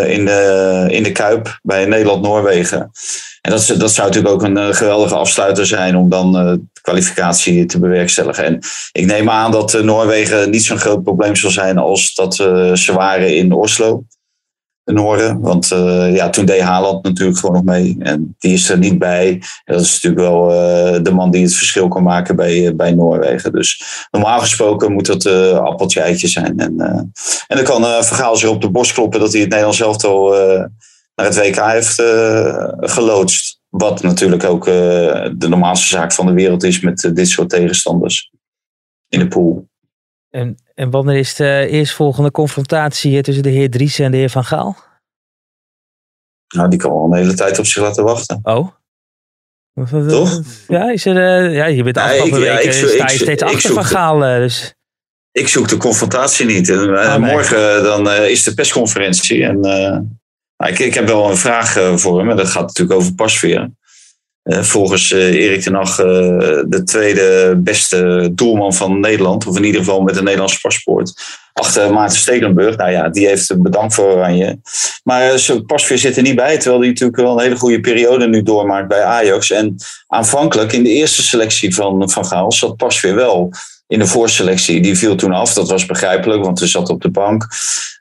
In, de, in de Kuip bij Nederland-Noorwegen. En dat, dat zou natuurlijk ook een geweldige afsluiter zijn om dan de kwalificatie te bewerkstelligen. En ik neem aan dat Noorwegen niet zo'n groot probleem zal zijn als dat ze waren in Oslo. De Noorden. Want ja, toen deed Haaland natuurlijk gewoon nog mee. En die is er niet bij. dat is natuurlijk wel de man die het verschil kan maken bij, bij Noorwegen. Dus normaal gesproken moet dat appeltje eitje zijn. En, en dan kan Vergaal zich op de borst kloppen dat hij het Nederlands elftal naar het WK heeft geloodst. Wat natuurlijk ook de normaalste zaak van de wereld is met dit soort tegenstanders in de pool. En, en wanneer is de eerstvolgende confrontatie tussen de heer Dries en de heer Van Gaal? Nou, die kan al een hele tijd op zich laten wachten. Oh? Toch? Ja, is er, uh, ja je bent afgelopen ja, ik, weken sta je steeds achter Van Gaal. Uh, dus. Ik zoek de confrontatie niet. En, uh, morgen dan is de persconferentie. En nou, ik, ik heb wel een vraag voor hem. En dat gaat natuurlijk over pasveer. Eh, volgens uh, Erik ten Hag uh, de tweede beste doelman van Nederland. Of in ieder geval met een Nederlands paspoort. Achter Maarten Stekelenburg. Nou ja, die heeft bedankt voor Oranje. Maar zijn pasveer zit er niet bij. Terwijl hij natuurlijk wel een hele goede periode nu doormaakt bij Ajax. En aanvankelijk in de eerste selectie van Van Gaal zat pasveer wel in de voorselectie. Die viel toen af. Dat was begrijpelijk, want hij zat op de bank.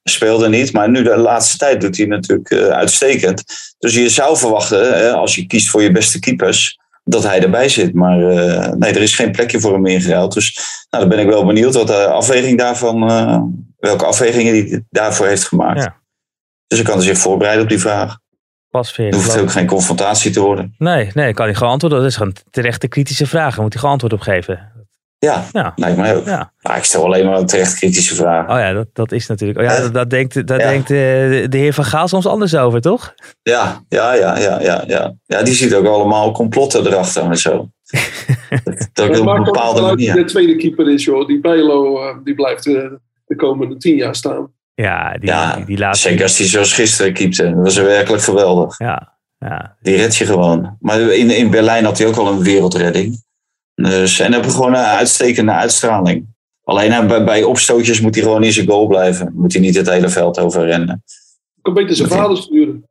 Speelde niet. Maar nu de laatste tijd doet hij natuurlijk uh, uitstekend. Dus je zou verwachten, hè, als je kiest voor je beste keepers, dat hij erbij zit. Maar uh, nee, er is geen plekje voor hem ingeruild. Dus nou, dan ben ik wel benieuwd wat de afweging daarvan, uh, welke afwegingen hij daarvoor heeft gemaakt. Ja. Dus ik kan zich voorbereiden op die vraag. Pas Er hoeft ook geen confrontatie te worden. Nee, nee, kan hij gewoon antwoorden. Dat is gewoon terechte kritische vragen. Moet hij gewoon antwoord op geven. Ja, ja. lijkt mij ook. Ja. Maar ik stel alleen maar een terecht kritische vraag. Oh ja, dat, dat is natuurlijk. Oh ja, dat, dat denkt, dat denkt uh, de heer Van Gaal soms anders over, toch? Ja, ja, ja, ja, ja. Ja, ja die ziet ook allemaal complotten erachter en zo. dat dat op een bepaalde manier. De tweede keeper is, joh. Die Bijlo, uh, die blijft uh, de komende tien jaar staan. Ja, die, ja, die, die laatste... zeker als hij zoals gisteren keepte. Dat was werkelijk geweldig. Ja, ja. Die red je gewoon. Maar in, in Berlijn had hij ook al een wereldredding. Dus, en hebben gewoon een uitstekende uitstraling. Alleen bij, bij opstootjes moet hij gewoon in zijn goal blijven. Moet hij niet het hele veld over rennen. Ik kan beter zijn vader sturen.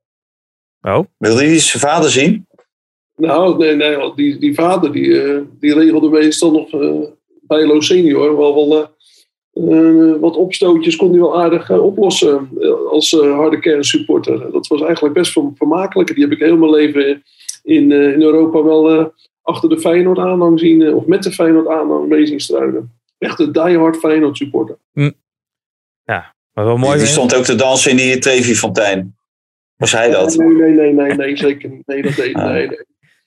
Oh? Wil hij zijn vader zien? Nou, nee, nee die, die vader die, uh, die regelde meestal nog uh, bij Lo Senior wel, wel uh, wat opstootjes kon hij wel aardig oplossen als harde kernsupporter. Dat was eigenlijk best vermakelijk. Die heb ik heel mijn leven in, in Europa wel achter de Feyenoord aanhang zien, eh, of met de Feyenoord aanhang mee zien struinen. Echt een diehard Feyenoord supporter. Hm. Ja, maar wel mooi. Die, stond ook te dansen in die Trevi Fontein. Was hij dat? Nee, nee, nee, nee, nee zeker niet. Nee, dat deed ah. nee,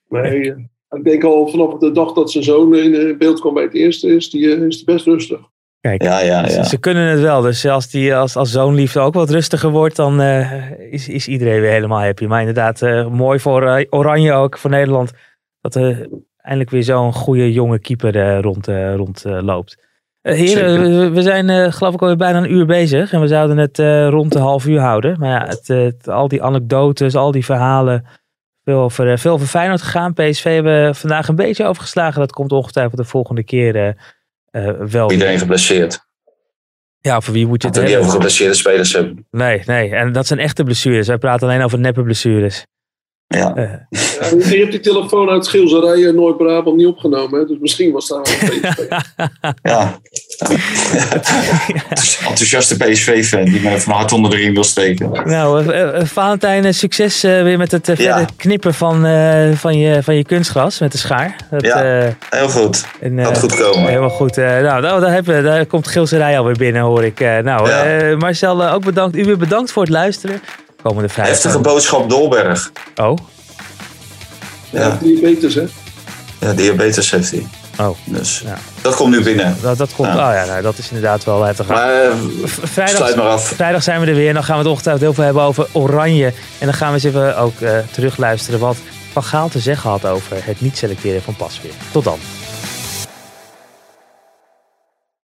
nee. nee eh, ik denk al vanaf de dag dat zijn zoon in beeld kwam bij het eerste, is die, eh, is die best rustig. Kijk, ja, ja, ja. Ze, kunnen het wel. Dus als, die, als, als zoonliefde ook wat rustiger wordt, dan is, is iedereen weer helemaal happy. Maar inderdaad, mooi voor Oranje ook, voor Nederland dat er eindelijk weer zo'n goede jonge keeper uh, rond, uh, rond uh, loopt. heren, we, zijn geloof ik alweer bijna een uur bezig. En we zouden het rond de half uur houden. Maar ja, het, het, al die anekdotes, al die verhalen. Veel over, veel over Feyenoord gegaan. PSV hebben vandaag een beetje overgeslagen. Dat komt ongetwijfeld de volgende keer wel. Iedereen geblesseerd. Ja, voor wie moet je het hebben? niet over geblesseerde spelers hebben. Nee, nee. En dat zijn echte blessures. Wij praten alleen over neppe blessures. Ja. ja je hebt die telefoon uit Schilzerij Noord-Brabant niet opgenomen. Hè? Dus misschien was daar wel een PSV. ja. Enthousiaste PSV-fan die me van hart onder de riem wil steken. Nou, uh, Valentijn, succes uh, weer met het uh, ja. knippen van, van, je, van je kunstgras met de schaar. Dat, ja, heel goed. En, dat goed komen. Helemaal goed. nou, daar, daar, hebben, daar komt Schilzerij alweer binnen, hoor ik. nou, ja. Marcel, ook bedankt. U weer bedankt voor het luisteren komende vrijdag. Heftige boodschap Dolberg. Oh? Ja. diabetes, hè? Ja, diabetes heeft hij. Oh. Dus ja. dat komt nu binnen. Dat, dat komt, ja. Oh ja, nou, dat is inderdaad wel heftig. Maar, uh, vrijdag, sluit maar af. Vrijdag zijn we er weer en dan gaan we het ongetwijfeld heel veel hebben over Oranje. En dan gaan we eens even ook uh, terugluisteren wat Van Gaal te zeggen had over het niet selecteren van Pasveer. Tot dan.